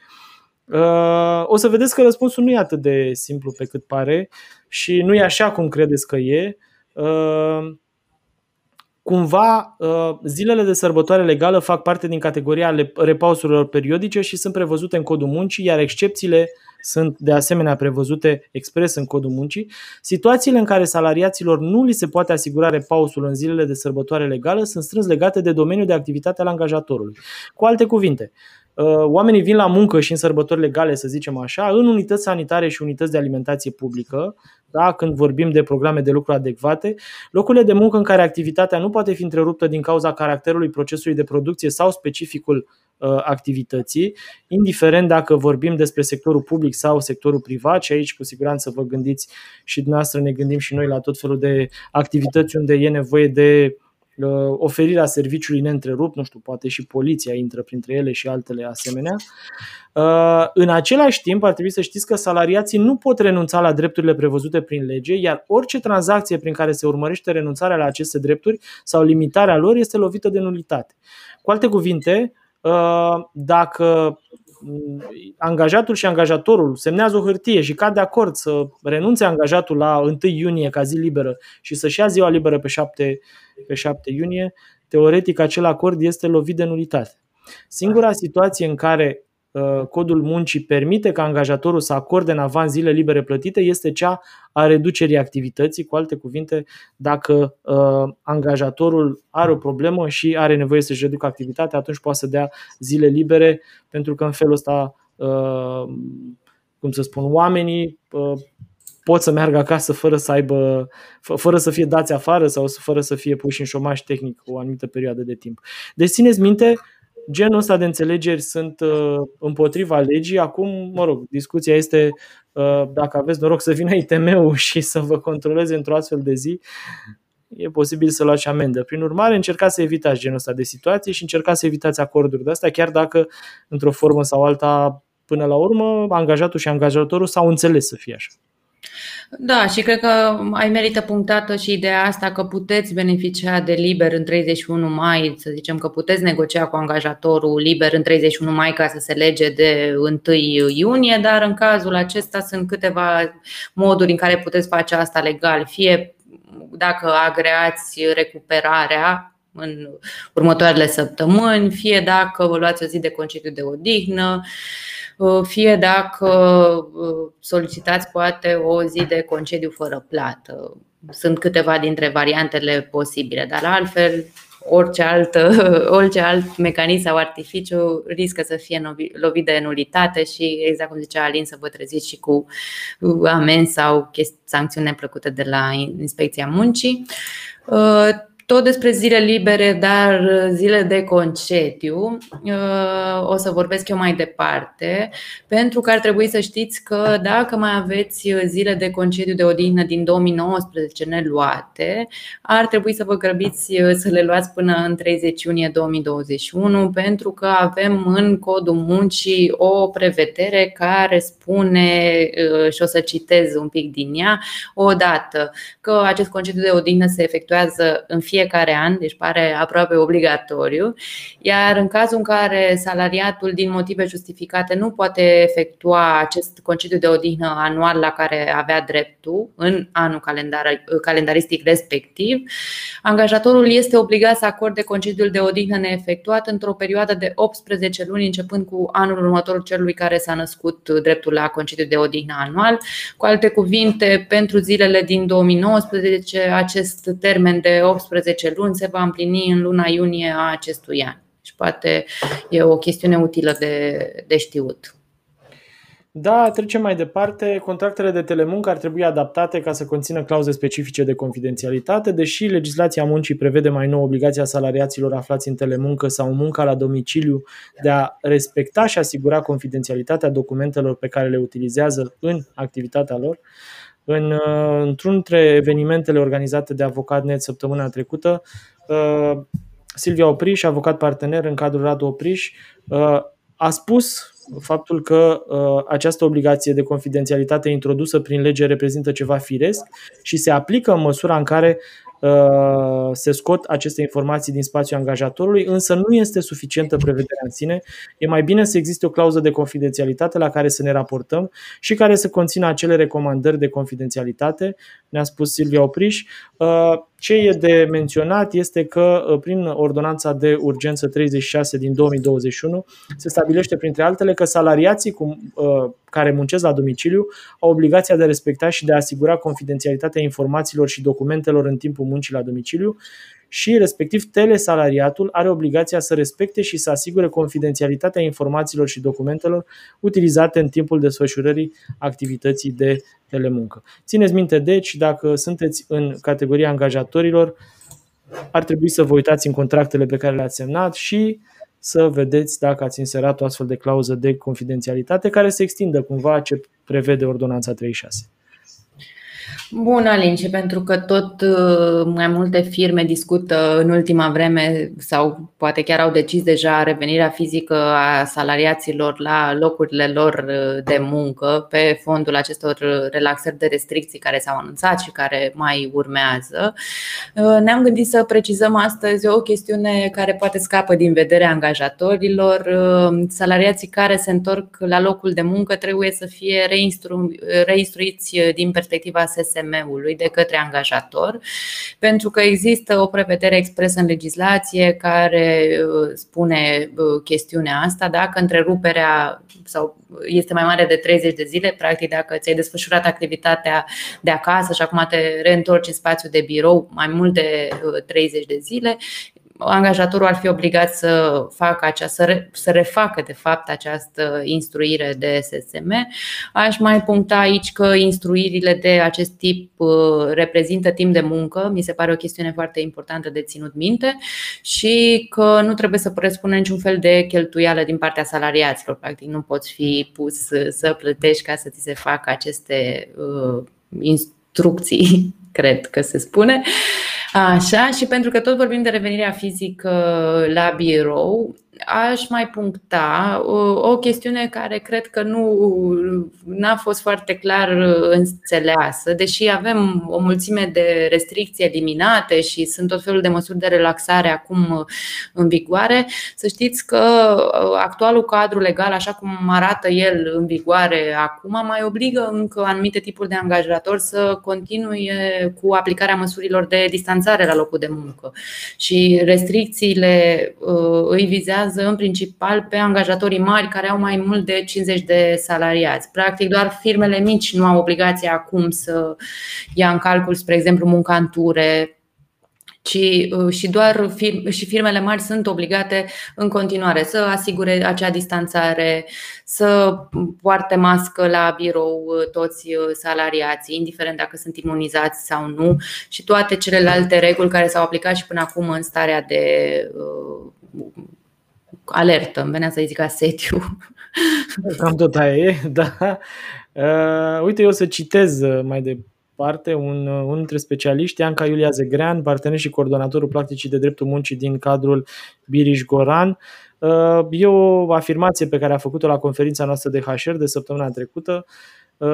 Uh, o să vedeți că răspunsul nu e atât de simplu pe cât pare și nu e așa cum credeți că e. Uh, cumva, uh, zilele de sărbătoare legală fac parte din categoria repausurilor periodice și sunt prevăzute în codul muncii, iar excepțiile sunt de asemenea prevăzute expres în codul muncii. Situațiile în care salariaților nu li se poate asigura repausul în zilele de sărbătoare legală sunt strâns legate de domeniul de activitate al angajatorului. Cu alte cuvinte, uh, oamenii vin la muncă și în sărbători legale, să zicem așa, în unități sanitare și unități de alimentație publică, da, când vorbim de programe de lucru adecvate, locurile de muncă în care activitatea nu poate fi întreruptă din cauza caracterului procesului de producție sau specificul uh, activității, indiferent dacă vorbim despre sectorul public sau sectorul privat și aici cu siguranță vă gândiți și dumneavoastră ne gândim și noi la tot felul de activități unde e nevoie de uh, oferirea serviciului neîntrerupt, nu știu, poate și poliția intră printre ele și altele asemenea. Uh, în același timp, ar trebui să știți că salariații nu pot renunța la drepturile prevăzute prin lege, iar orice tranzacție prin care se urmărește renunțarea la aceste drepturi sau limitarea lor este lovită de nulitate. Cu alte cuvinte, uh, dacă angajatul și angajatorul semnează o hârtie și cad de acord să renunțe angajatul la 1 iunie ca zi liberă și să-și ia ziua liberă pe 7, pe 7 iunie, teoretic acel acord este lovit de nulitate. Singura situație în care Uh, codul muncii permite ca angajatorul să acorde în avans zile libere plătite este cea a reducerii activității. Cu alte cuvinte, dacă uh, angajatorul are o problemă și are nevoie să-și reducă activitatea, atunci poate să dea zile libere, pentru că în felul ăsta, uh, cum să spun, oamenii pot să meargă acasă fără să aibă, fără să fie dați afară sau fără să fie puși în șomaș tehnic o anumită perioadă de timp. Deci țineți minte, genul ăsta de înțelegeri sunt uh, împotriva legii. Acum, mă rog, discuția este uh, dacă aveți noroc să vină ITM-ul și să vă controleze într-o astfel de zi, e posibil să luați amendă. Prin urmare, încercați să evitați genul ăsta de situații și încercați să evitați acorduri de astea, chiar dacă, într-o formă sau alta, până la urmă, angajatul și angajatorul s-au înțeles să fie așa. Da, și cred că ai merită punctată și ideea asta că puteți beneficia de liber în 31 mai, să zicem că puteți negocia cu angajatorul liber în 31 mai ca să se lege de 1 iunie, dar în cazul acesta sunt câteva moduri în care puteți face asta legal, fie dacă agreați recuperarea în următoarele săptămâni, fie dacă vă luați o zi de concediu de odihnă, Uh, fie dacă uh, solicitați poate o zi de concediu fără plată. Sunt câteva dintre variantele posibile, dar altfel orice alt, orice alt mecanism sau artificiu riscă să fie lovit de nulitate și, exact cum zicea Alin, să vă treziți și cu amenzi sau sancțiuni neplăcute de la Inspecția Muncii. Uh, tot despre zile libere, dar uh, zile de concediu, uh, o să vorbesc eu mai departe, pentru că ar trebui să știți că dacă mai aveți uh, zile de concediu de odihnă din 2019 neluate, ar trebui să vă grăbiți să le luați până în 30 iunie 2021, pentru că avem în codul muncii o prevedere care spune, și o să citez un pic din ea, odată că acest concediu de odihnă se efectuează în fiecare fiecare an, deci pare aproape obligatoriu, iar în cazul în care salariatul din motive justificate nu poate efectua acest concediu de odihnă anual la care avea dreptul în anul calendar, calendaristic respectiv, angajatorul este obligat să acorde concediul de odihnă neefectuat într-o perioadă de 18 luni începând cu anul următor celui care s-a născut dreptul la concediu de odihnă anual. Cu alte cuvinte, pentru zilele din 2019, acest termen de 18 luni se va împlini în luna iunie a acestui an. Și poate e o chestiune utilă de, de știut. Da, trecem mai departe. Contractele de telemuncă ar trebui adaptate ca să conțină clauze specifice de confidențialitate, deși legislația muncii prevede mai nou obligația salariaților aflați în telemuncă sau munca la domiciliu de a respecta și asigura confidențialitatea documentelor pe care le utilizează în activitatea lor. În, uh, într-un dintre evenimentele organizate de Avocatnet săptămâna trecută, uh, Silvia Opriș, avocat partener în cadrul Radu Opriș, uh, a spus faptul că uh, această obligație de confidențialitate introdusă prin lege reprezintă ceva firesc și se aplică în măsura în care Uh, se scot aceste informații din spațiul angajatorului, însă nu este suficientă prevederea în sine. E mai bine să existe o clauză de confidențialitate la care să ne raportăm și care să conțină acele recomandări de confidențialitate, ne-a spus Silvia Opriș. Uh, ce e de menționat este că uh, prin ordonanța de urgență 36 din 2021 se stabilește printre altele că salariații cu, care muncesc la domiciliu au obligația de a respecta și de a asigura confidențialitatea informațiilor și documentelor în timpul muncii la domiciliu și, respectiv, telesalariatul are obligația să respecte și să asigure confidențialitatea informațiilor și documentelor utilizate în timpul desfășurării activității de telemuncă. Țineți minte, deci, dacă sunteți în categoria angajatorilor, ar trebui să vă uitați în contractele pe care le-ați semnat și să vedeți dacă ați inserat o astfel de clauză de confidențialitate care se extindă cumva ce prevede Ordonanța 36. Bun, Alin, și pentru că tot uh, mai multe firme discută în ultima vreme sau poate chiar au decis deja revenirea fizică a salariaților la locurile lor uh, de muncă pe fondul acestor relaxări de restricții care s-au anunțat și care mai urmează, uh, ne-am gândit să precizăm astăzi o chestiune care poate scapă din vederea angajatorilor. Salariații care se întorc la locul de muncă trebuie să fie reinstru- reinstruiți din perspectiva SSM SSM-ului de către angajator, pentru că există o prevedere expresă în legislație care uh, spune uh, chestiunea asta, dacă întreruperea sau este mai mare de 30 de zile, practic dacă ți-ai desfășurat activitatea de acasă și acum te reîntorci în spațiu de birou mai mult de 30 uh, de zile, angajatorul ar fi obligat să facă acea, să, re, să refacă de fapt această instruire de SSM. Aș mai puncta aici că instruirile de acest tip uh, reprezintă timp de muncă, mi se pare o chestiune foarte importantă de ținut minte și că nu trebuie să presupună niciun fel de cheltuială din partea salariaților. Practic nu poți fi pus să plătești ca să ți se facă aceste uh, instrucții, cred că se spune. Așa, și pentru că tot vorbim de revenirea fizică la birou, aș mai puncta o, o chestiune care cred că nu a fost foarte clar înțeleasă, deși avem o mulțime de restricții eliminate și sunt tot felul de măsuri de relaxare acum în vigoare. Să știți că actualul cadru legal, așa cum arată el în vigoare acum, mai obligă încă anumite tipuri de angajatori să continue cu aplicarea măsurilor de distanțare la locul de muncă. Și restricțiile uh, îi vizează vizează în principal pe angajatorii mari care au mai mult de 50 de salariați. Practic, doar firmele mici nu au obligația acum să ia în calcul, spre exemplu, munca în ture, ci uh, și doar firme, și firmele mari sunt obligate în continuare să asigure acea distanțare, să poarte mască la birou uh, toți uh, salariații, indiferent dacă sunt imunizați sau nu, și toate celelalte reguli care s-au aplicat și până acum în starea de alertă, îmi venea să zic asediu. Cam tot aia e, da. Uh, uite, eu să citez uh, mai departe un, uh, unul dintre specialiști, Anca Iulia Zegrean, partener și coordonatorul practicii de dreptul muncii din cadrul Biriș Goran. Uh, e o afirmație pe care a făcut-o la conferința noastră de HR de săptămâna trecută. Uh,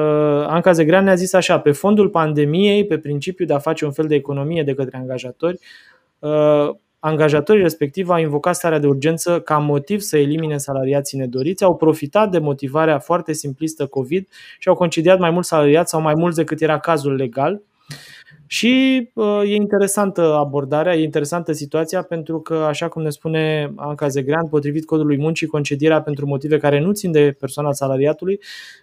Anca Zegrean ne-a zis așa, pe fondul pandemiei, pe principiul de a face un fel de economie de către angajatori, angajatorii respectiv au invocat starea de urgență ca motiv să elimine salariații nedoriți, au profitat de motivarea foarte simplistă COVID și au concediat mai mulți salariați sau mai mulți decât era cazul legal. Și uh, e interesantă abordarea, e interesantă situația pentru că, așa cum ne spune Anca Zegrean, potrivit codului muncii, concedierea pentru motive care nu țin de persoana salariatului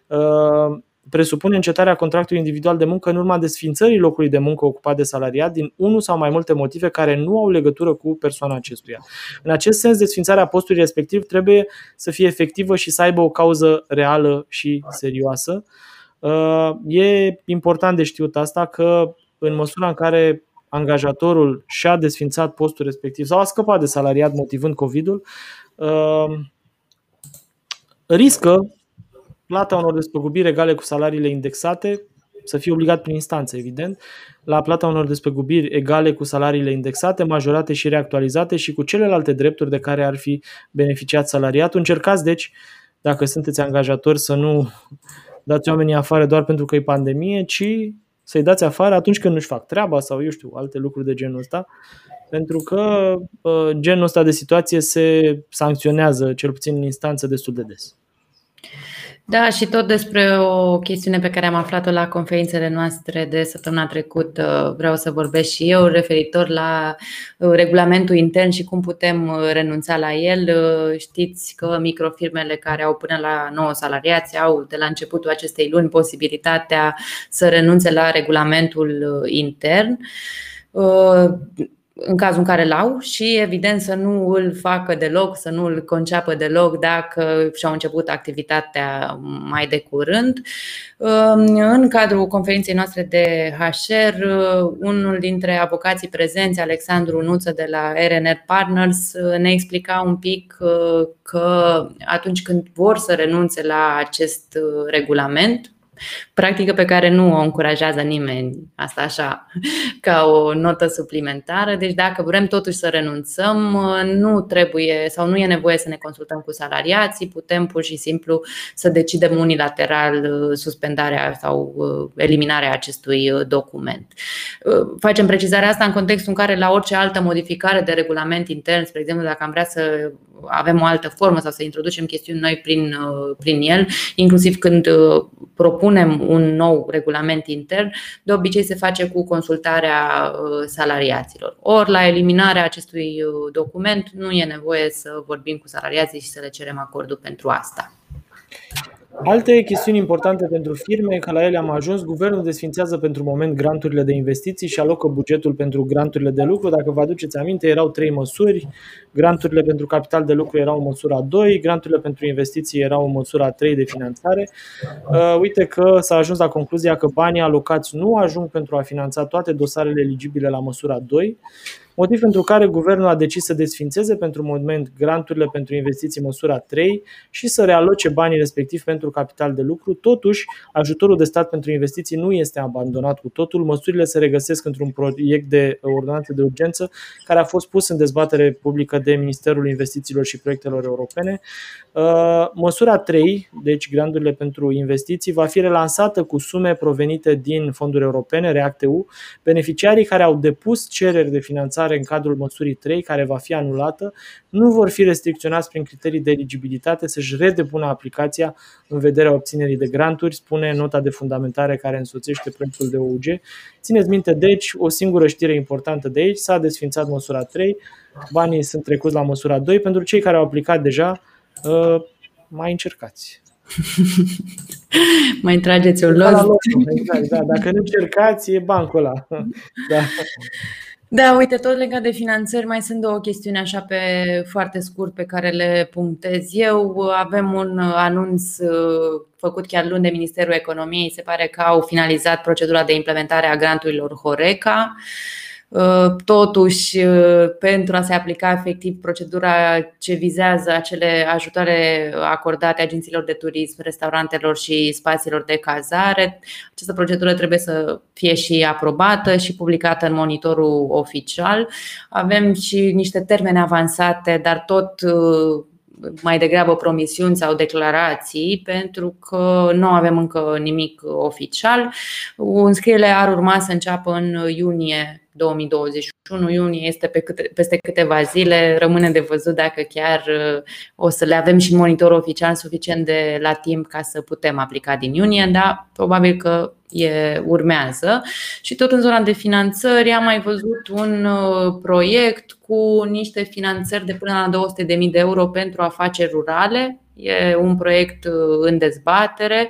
uh, presupune încetarea contractului individual de muncă în urma desfințării locului de muncă ocupat de salariat din unul sau mai multe motive care nu au legătură cu persoana acestuia. În acest sens, desfințarea postului respectiv trebuie să fie efectivă și să aibă o cauză reală și serioasă. Uh, e important de știut asta că în măsura în care angajatorul și-a desfințat postul respectiv sau a scăpat de salariat motivând COVID-ul, uh, riscă plata unor despăgubiri egale cu salariile indexate, să fie obligat prin instanță, evident, la plata unor despăgubiri egale cu salariile indexate, majorate și reactualizate și cu celelalte drepturi de care ar fi beneficiat salariatul. Încercați, deci, dacă sunteți angajatori, să nu dați oamenii afară doar pentru că e pandemie, ci să-i dați afară atunci când nu-și fac treaba sau, eu știu, alte lucruri de genul ăsta, pentru că uh, genul ăsta de situație se sancționează, cel puțin în instanță, destul de des. Da, și tot despre o chestiune pe care am aflat-o la conferințele noastre de săptămâna trecută, vreau să vorbesc și eu, referitor la uh, regulamentul intern și cum putem uh, renunța la el. Uh, știți că microfirmele care au până la 9 salariați au de la începutul acestei luni posibilitatea să renunțe la regulamentul intern în cazul în care l-au și evident să nu îl facă deloc, să nu îl conceapă deloc dacă și-au început activitatea mai de curând. În cadrul conferinței noastre de HR, unul dintre avocații prezenți, Alexandru Nuță de la RNR Partners, ne explica un pic că atunci când vor să renunțe la acest regulament, Practică pe care nu o încurajează nimeni, asta așa, ca o notă suplimentară. Deci dacă vrem totuși să renunțăm, nu trebuie sau nu e nevoie să ne consultăm cu salariații, putem pur și simplu să decidem unilateral uh, suspendarea sau uh, eliminarea acestui uh, document. Facem precizarea asta în contextul în care la orice altă modificare de regulament intern, spre exemplu, dacă am vrea să avem o altă formă sau să introducem chestiuni noi prin, prin el, inclusiv când propunem un nou regulament intern, de obicei se face cu consultarea uh, salariaților. Ori la eliminarea acestui uh, document nu e nevoie să vorbim cu salariații și să le cerem acordul pentru asta. Alte chestiuni importante pentru firme, că la ele am ajuns, guvernul desfințează pentru moment granturile de investiții și alocă bugetul pentru granturile de lucru. Dacă vă aduceți aminte, erau trei măsuri. Granturile pentru capital de lucru erau în măsura 2, granturile pentru investiții erau în măsura 3 de finanțare. Uh, uite că s-a ajuns la concluzia că banii alocați nu ajung pentru a finanța toate dosarele eligibile la măsura 2 motiv pentru care guvernul a decis să desfințeze pentru moment granturile pentru investiții măsura 3 și să realoce banii respectiv pentru capital de lucru. Totuși, ajutorul de stat pentru investiții nu este abandonat cu totul. Măsurile se regăsesc într-un proiect de ordonanță de urgență care a fost pus în dezbatere publică de Ministerul Investițiilor și Proiectelor Europene. Uh, măsura 3, deci granturile pentru investiții, va fi relansată cu sume provenite din fonduri europene, REACT-EU. Beneficiarii care au depus cereri de finanțare finanțare în cadrul măsurii 3, care va fi anulată, nu vor fi restricționați prin criterii de eligibilitate să-și redepună aplicația în vederea obținerii de granturi, spune nota de fundamentare care însoțește proiectul de OUG. Țineți minte, deci, o singură știre importantă de aici, s-a desfințat măsura 3, banii sunt trecuți la măsura 2. Pentru cei care au aplicat deja, uh, mai încercați. mai trageți o loc. Exact, da, dacă nu încercați, e bancul ăla. Da. Da, uite, tot legat de finanțări, mai sunt două chestiuni așa pe foarte scurt pe care le punctez eu. Avem un anunț uh, făcut chiar luni de Ministerul Economiei, se pare că au finalizat procedura de implementare a granturilor Horeca. Uh, totuși, uh, pentru a se aplica efectiv procedura ce vizează acele ajutoare acordate agențiilor de turism, restaurantelor și spațiilor de cazare, această procedură trebuie să fie și aprobată și publicată în monitorul oficial. Avem și niște termene avansate, dar tot uh, mai degrabă promisiuni sau declarații, pentru că nu avem încă nimic oficial. Înscrierile ar urma să înceapă în iunie 2021, iunie este pe câte, peste câteva zile, rămâne de văzut dacă chiar o să le avem și monitor oficial suficient de la timp ca să putem aplica din iunie, dar probabil că e, urmează. Și tot în zona de finanțări am mai văzut un proiect cu niște finanțări de până la 200.000 de euro pentru afaceri rurale E un proiect uh, în dezbatere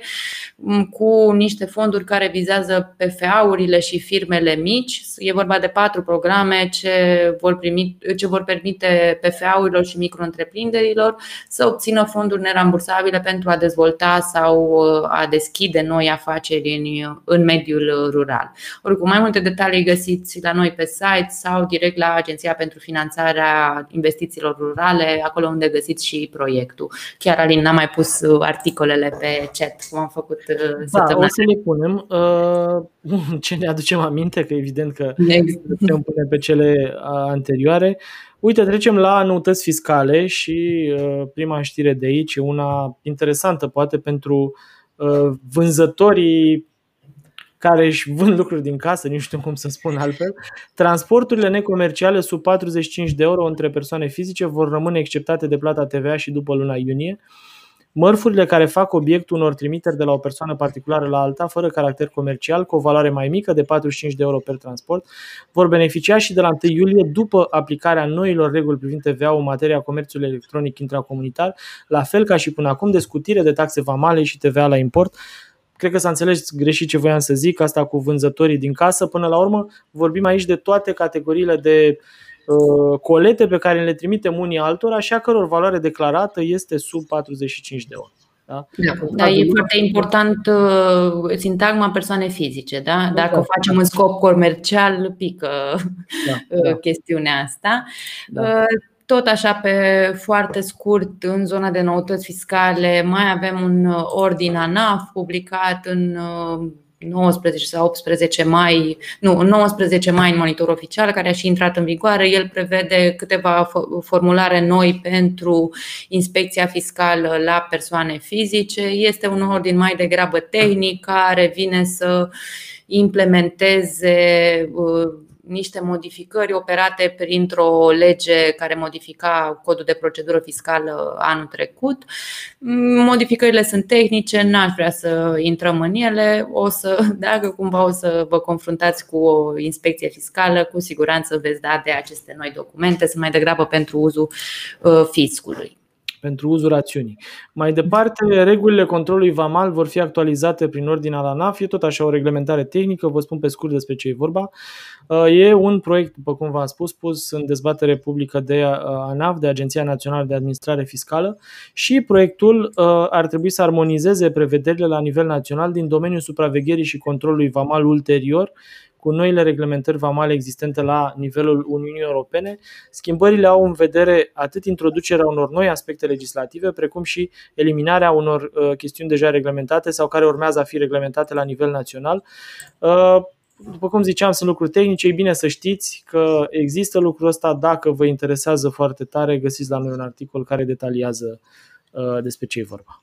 mm, cu niște fonduri care vizează PFA-urile și firmele mici. E vorba de patru programe ce vor, primi, ce vor permite PFA-urilor și micro-întreprinderilor să obțină fonduri nerambursabile pentru a dezvolta sau uh, a deschide noi afaceri în, în mediul rural. Oricum, mai multe detalii găsiți la noi pe site sau direct la Agenția pentru Finanțarea Investițiilor Rurale, acolo unde găsiți și proiectul. Chiar Alin n-a mai pus uh, articolele pe chat, cum am făcut uh, da, o să le punem. Uh, ce ne aducem aminte, că evident că putem pune pe cele anterioare. Uite, trecem la noutăți fiscale și prima știre de aici e una interesantă, poate pentru vânzătorii care își vând lucruri din casă, nu știu cum să spun altfel, transporturile necomerciale sub 45 de euro între persoane fizice vor rămâne exceptate de plata TVA și după luna iunie. Mărfurile care fac obiectul unor trimiteri de la o persoană particulară la alta, fără caracter comercial, cu o valoare mai mică de 45 de euro per transport, vor beneficia și de la 1 iulie după aplicarea noilor reguli privind TVA în materia comerțului electronic intracomunitar, la fel ca și până acum de scutire de taxe vamale și TVA la import, Cred că s-a înțeles greșit ce voiam să zic, asta cu vânzătorii din casă. Până la urmă, vorbim aici de toate categoriile de uh, colete pe care le trimitem unii altora și a căror valoare declarată este sub 45 de euro. Da? Da, da, e foarte important uh, sintagma persoane fizice. Da? Dacă o facem în scop comercial, pică da, uh, da. chestiunea asta. Da. Uh, tot așa pe foarte scurt în zona de noutăți fiscale mai avem un uh, ordin ANAF publicat în 19 uh, sau 18 mai, nu, 19 mai în monitor oficial, care a și intrat în vigoare. El prevede câteva formulare noi pentru inspecția fiscală la persoane fizice. Este un ordin mai degrabă tehnic care vine să implementeze uh, niște modificări operate printr-o lege care modifica codul de procedură fiscală anul trecut. Modificările sunt tehnice, n-aș vrea să intrăm în ele. O să, dacă cumva o să vă confruntați cu o inspecție fiscală, cu siguranță veți da de aceste noi documente, sunt mai degrabă pentru uzul uh, fiscului pentru uzul rațiunii. Mai departe, regulile controlului VAMAL vor fi actualizate prin ordinea la NAF, e tot așa o reglementare tehnică, vă spun pe scurt despre ce e vorba. Uh, e un proiect, după cum v-am spus, pus în dezbatere publică de uh, ANAF, de Agenția Națională de Administrare Fiscală și proiectul uh, ar trebui să armonizeze prevederile la nivel național din domeniul supravegherii și controlului VAMAL ulterior cu noile reglementări vamale existente la nivelul Uniunii Europene. Schimbările au în vedere atât introducerea unor noi aspecte legislative, precum și eliminarea unor uh, chestiuni deja reglementate sau care urmează a fi reglementate la nivel național. Uh, după cum ziceam, sunt lucruri tehnice, e bine să știți că există lucrul ăsta. Dacă vă interesează foarte tare, găsiți la noi un articol care detaliază uh, despre ce e vorba.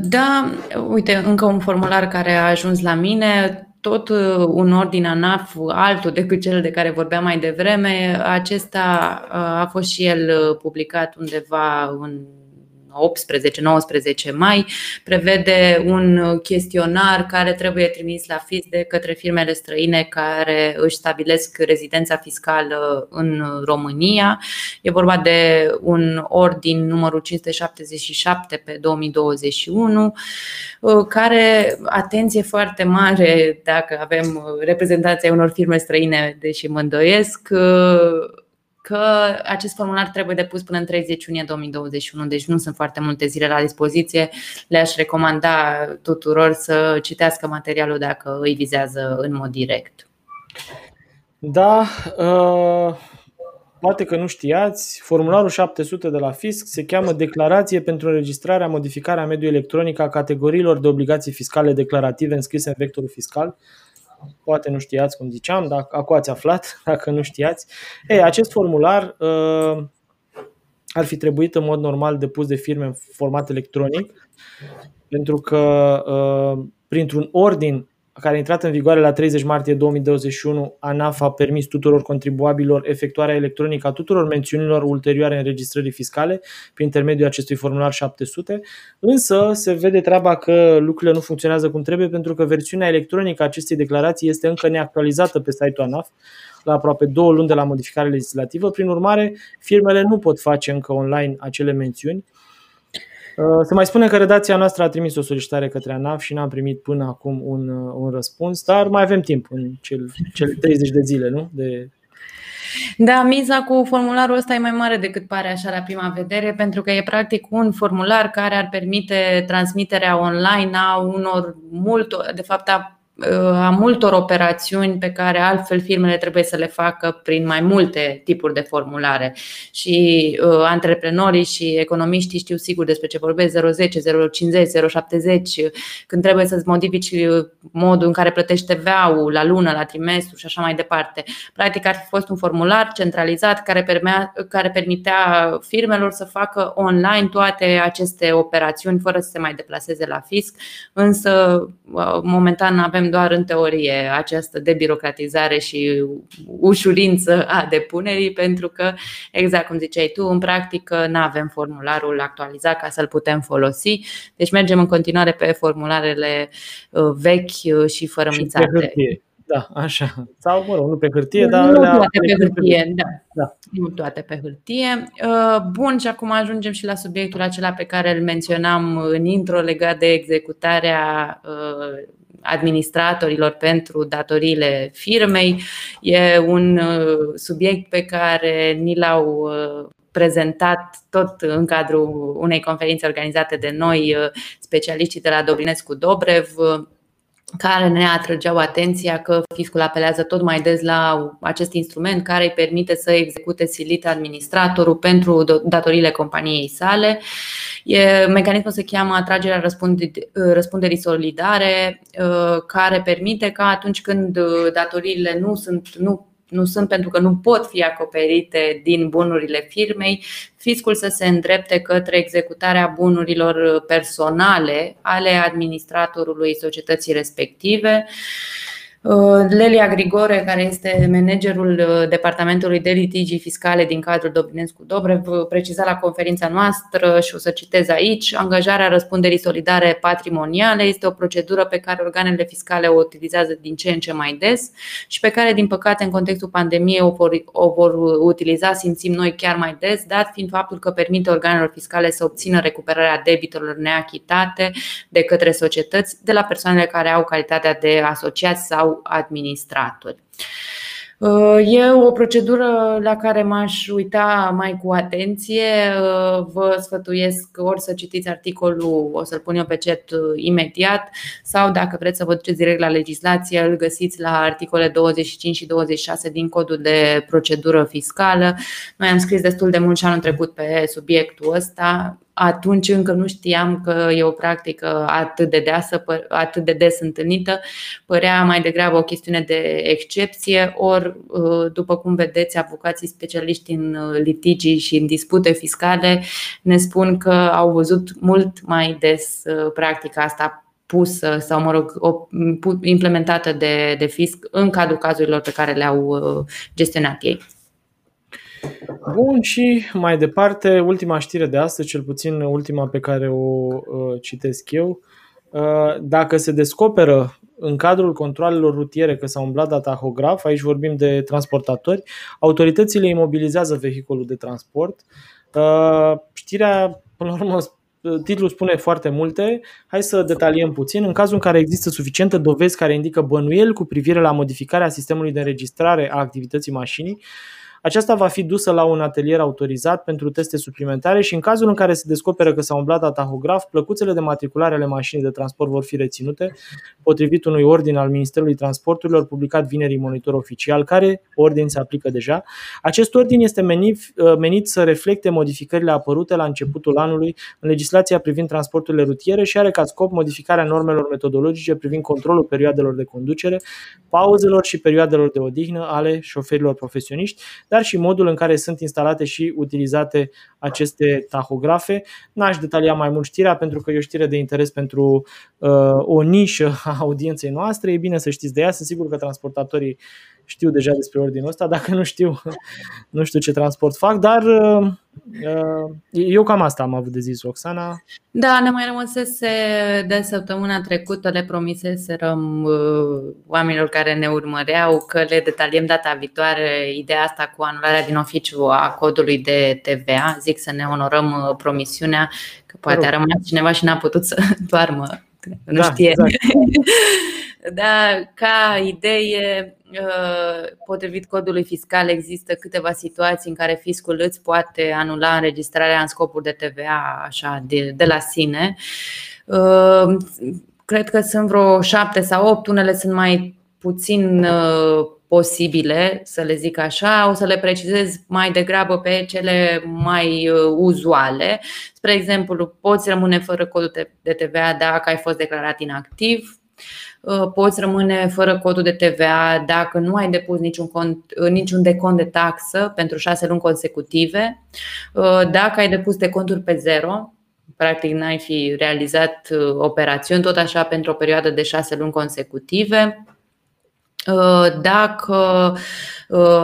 Da, uite, încă un formular care a ajuns la mine tot uh, un ordin ANAF altul decât cel de care vorbeam mai devreme. Acesta uh, a fost și el uh, publicat undeva în 18-19 mai, prevede un chestionar care trebuie trimis la FIS de către firmele străine care își stabilesc rezidența fiscală în România. E vorba de un ordin numărul 577 pe 2021, care, atenție foarte mare dacă avem reprezentanții unor firme străine, deși mă îndoiesc, că acest formular trebuie depus până în 30 iunie 2021, deci nu sunt foarte multe zile la dispoziție. Le-aș recomanda tuturor să citească materialul dacă îi vizează în mod direct. Da, uh, poate că nu știați, formularul 700 de la FISC se cheamă Declarație pentru înregistrarea, modificarea mediului electronic a categoriilor de obligații fiscale declarative înscrise în vectorul fiscal poate nu știați cum ziceam, dar acum ați aflat, dacă nu știați. Ei, acest formular uh, ar fi trebuit în mod normal depus de firme în format electronic, pentru că uh, printr-un ordin care a intrat în vigoare la 30 martie 2021, ANAF a permis tuturor contribuabilor efectuarea electronică a tuturor mențiunilor ulterioare înregistrării fiscale prin intermediul acestui formular 700, însă se vede treaba că lucrurile nu funcționează cum trebuie pentru că versiunea electronică a acestei declarații este încă neactualizată pe site-ul ANAF la aproape două luni de la modificare legislativă. Prin urmare, firmele nu pot face încă online acele mențiuni Uh, se mai spune că redacția noastră a trimis o solicitare către ANAF și n-am primit până acum un, uh, un răspuns, dar mai avem timp în cel, cel 30 de zile, nu? De da, miza cu formularul ăsta e mai mare decât pare așa la prima vedere, pentru că e practic un formular care ar permite transmiterea online a unor mult, de fapt a a multor operațiuni pe care altfel firmele trebuie să le facă prin mai multe tipuri de formulare. Și uh, antreprenorii și economiștii știu sigur despre ce vorbesc 010, 050, 070, când trebuie să-ți modifici uh, modul în care plătești TVA-ul la lună, la trimestru și așa mai departe. Practic ar fi fost un formular centralizat care, permea, care permitea firmelor să facă online toate aceste operațiuni fără să se mai deplaseze la fisc, însă uh, momentan avem doar în teorie această debirocratizare și ușurință a depunerii, pentru că, exact cum ziceai tu, în practică nu avem formularul actualizat ca să-l putem folosi. Deci mergem în continuare pe formularele uh, vechi și fără și mițate. Da, așa. Sau, mă rog, nu pe hârtie, dar. Nu toate pe hârtie, da. da. Nu toate pe hârtie. Uh, bun, și acum ajungem și la subiectul acela pe care îl menționam în intro legat de executarea uh, administratorilor pentru datoriile firmei. E un uh, subiect pe care ni l-au prezentat tot în cadrul unei conferințe organizate de noi, specialiștii de la Dobrinescu Dobrev, care ne atrăgeau atenția că fiscul apelează tot mai des la acest instrument care îi permite să execute silit administratorul pentru datoriile companiei sale. E, mecanismul se cheamă atragerea răspunderii solidare, uh, care permite ca atunci când datoriile nu sunt, nu nu sunt pentru că nu pot fi acoperite din bunurile firmei, fiscul să se îndrepte către executarea bunurilor personale ale administratorului societății respective. Uh, Lelia Grigore, care este managerul uh, Departamentului de Litigii Fiscale din cadrul Dobrinescu Dobrev, preciza la conferința noastră și o să citez aici, angajarea răspunderii solidare patrimoniale este o procedură pe care organele fiscale o utilizează din ce în ce mai des și pe care, din păcate, în contextul pandemiei o vor, o vor utiliza, simțim noi, chiar mai des, dat fiind faptul că permite organelor fiscale să obțină recuperarea debitelor neachitate de către societăți de la persoanele care au calitatea de asociați sau administratori. E o procedură la care m-aș uita mai cu atenție. Vă sfătuiesc ori să citiți articolul, o să-l pun eu pe chat imediat, sau dacă vreți să vă duceți direct la legislație, îl găsiți la articole 25 și 26 din codul de procedură fiscală. Noi am scris destul de mult și anul trecut pe subiectul ăsta atunci încă nu știam că e o practică atât de deasă, atât de des întâlnită, părea mai degrabă o chestiune de excepție, ori, uh, după cum vedeți, avocații specialiști în uh, litigii și în dispute fiscale ne spun că au văzut mult mai des uh, practica asta pusă sau, mă rog, implementată de, de fisc în cadrul cazurilor pe care le-au gestionat ei. Bun, și mai departe, ultima știre de astăzi, cel puțin ultima pe care o uh, citesc eu. Uh, dacă se descoperă în cadrul controlelor rutiere că s-a umblat la tahograf, aici vorbim de transportatori, autoritățile imobilizează vehiculul de transport. Uh, știrea, până la urmă, titlul spune foarte multe. Hai să detaliem puțin. În cazul în care există suficiente dovezi care indică bănuieli cu privire la modificarea sistemului de înregistrare a activității mașinii, aceasta va fi dusă la un atelier autorizat pentru teste suplimentare și în cazul în care se descoperă că s-a umblat la tahograf, plăcuțele de matriculare ale mașinii de transport vor fi reținute, potrivit unui ordin al Ministerului Transporturilor publicat vineri în monitor oficial, care ordin se aplică deja. Acest ordin este menit, uh, menit să reflecte modificările apărute la începutul anului în legislația privind transporturile rutiere și are ca scop modificarea normelor metodologice privind controlul perioadelor de conducere, pauzelor și perioadelor de odihnă ale șoferilor profesioniști, dar și modul în care sunt instalate și utilizate aceste tahografe. N-aș detalia mai mult știrea pentru că e o știre de interes pentru uh, o nișă a audienței noastre. E bine să știți de ea, sunt sigur că transportatorii știu deja despre ordinul ăsta, dacă nu știu, nu știu ce transport fac, dar uh, uh, eu cam asta am avut de zis, Oxana. Da, ne mai rămăsese de săptămâna trecută, le promiseserăm uh, oamenilor care ne urmăreau că le detaliem data viitoare ideea asta cu anularea din oficiu a codului de TVA. Zic să ne onorăm promisiunea, că poate a rămas cineva și n-a putut să doarmă. Nu da, știe. Exact. da, ca idee, Uh, potrivit codului fiscal, există câteva situații în care fiscul îți poate anula înregistrarea în scopuri de TVA așa, de, de la sine. Uh, cred că sunt vreo șapte sau opt, unele sunt mai puțin uh, posibile, să le zic așa, o să le precizez mai degrabă pe cele mai uzuale. Spre exemplu, poți rămâne fără codul de TVA dacă ai fost declarat inactiv, Uh, poți rămâne fără codul de TVA dacă nu ai depus niciun, cont, uh, niciun decont de taxă pentru șase luni consecutive, uh, dacă ai depus de conturi pe zero, practic n-ai fi realizat operațiuni, tot așa pentru o perioadă de șase luni consecutive. Dacă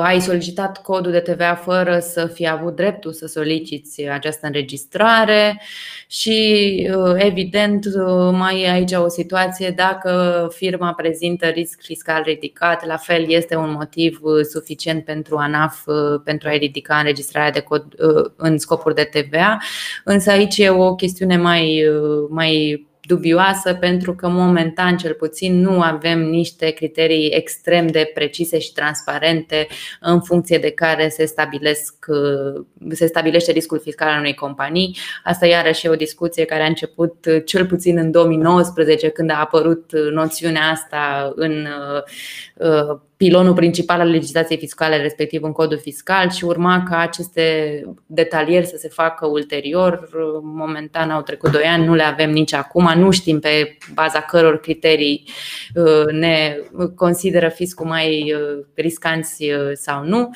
ai solicitat codul de TVA fără să fi avut dreptul să soliciți această înregistrare, și uh, evident uh, mai e aici o situație dacă firma prezintă risc fiscal ridicat, la fel este un motiv uh, suficient pentru ANAF pentru a ridica înregistrarea de cod în scopuri de TVA, însă aici e o chestiune mai, mai dubioasă pentru că momentan cel puțin nu avem niște criterii extrem de precise și transparente în funcție de care se, stabilesc, se stabilește riscul fiscal al unei companii. Asta iarăși e o discuție care a început cel puțin în 2019 când a apărut noțiunea asta în uh, pilonul principal al legislației fiscale, respectiv în codul fiscal și urma ca aceste detalieri să se facă ulterior. Momentan au trecut 2 ani, nu le avem nici acum, nu știm pe baza căror criterii uh, ne consideră fiscul mai uh, riscanți uh, sau nu,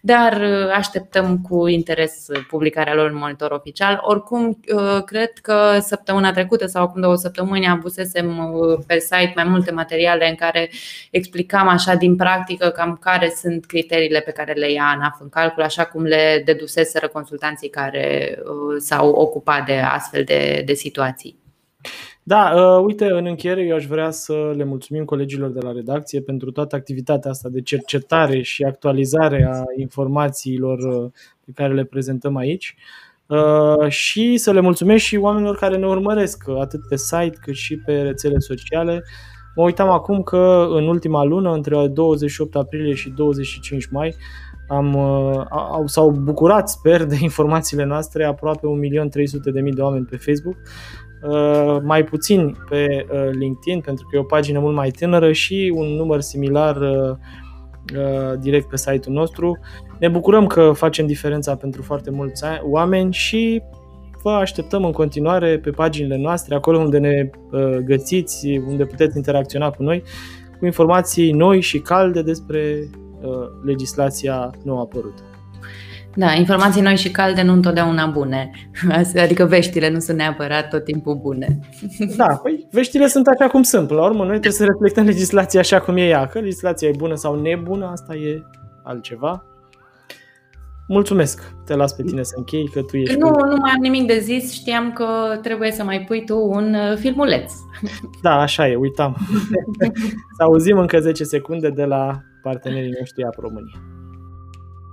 dar așteptăm cu interes publicarea lor în monitor oficial. Oricum, cred că săptămâna trecută sau acum două săptămâni abusesem pe site mai multe materiale în care explicam așa din practică cam care sunt criteriile pe care le ia ANAF în calcul, așa cum le deduseseră consultanții care uh, s-au ocupat de astfel de, de situații. Da, uh, uite, în încheiere eu aș vrea să le mulțumim colegilor de la redacție pentru toată activitatea asta de cercetare și actualizare a informațiilor uh, pe care le prezentăm aici. Uh, și să le mulțumesc și oamenilor care ne urmăresc atât pe site cât și pe rețele sociale. Mă uitam acum că în ultima lună, între 28 aprilie și 25 mai, am, uh, au, s-au bucurat, sper, de informațiile noastre aproape 1.300.000 de oameni pe Facebook, uh, mai puțin pe uh, LinkedIn, pentru că e o pagină mult mai tânără și un număr similar direct pe site-ul nostru. Ne bucurăm că facem diferența pentru foarte mulți oameni și vă așteptăm în continuare pe paginile noastre, acolo unde ne uh, găsiți, unde puteți interacționa cu noi, cu informații noi și calde despre uh, legislația nou apărută. Da, informații noi și calde nu întotdeauna bune. Adică veștile nu sunt neapărat tot timpul bune. Da, păi veștile sunt așa cum sunt. la urmă, noi trebuie să reflectăm legislația așa cum e ea. Că legislația e bună sau nebună, asta e altceva. Mulțumesc, te las pe tine să închei, că tu ești... Nu, cu... nu mai am nimic de zis, știam că trebuie să mai pui tu un uh, filmuleț. Da, așa e, uitam. să auzim încă 10 secunde de la partenerii noștri a România.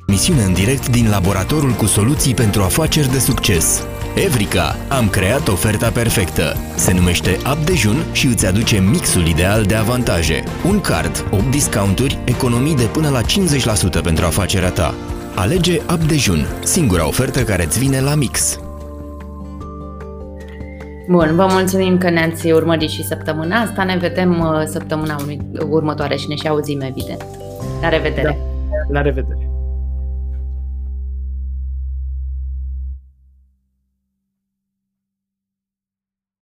Misiune în direct din laboratorul cu soluții pentru afaceri de succes. Evrica, am creat oferta perfectă. Se numește App Dejun și îți aduce mixul ideal de avantaje. Un card, 8 discounturi, economii de până la 50% pentru afacerea ta. Alege Up Dejun, singura ofertă care îți vine la mix. Bun, vă mulțumim că ne-ați urmărit și săptămâna asta. Ne vedem uh, săptămâna următoare și ne și auzim, evident. La revedere! Da. La revedere!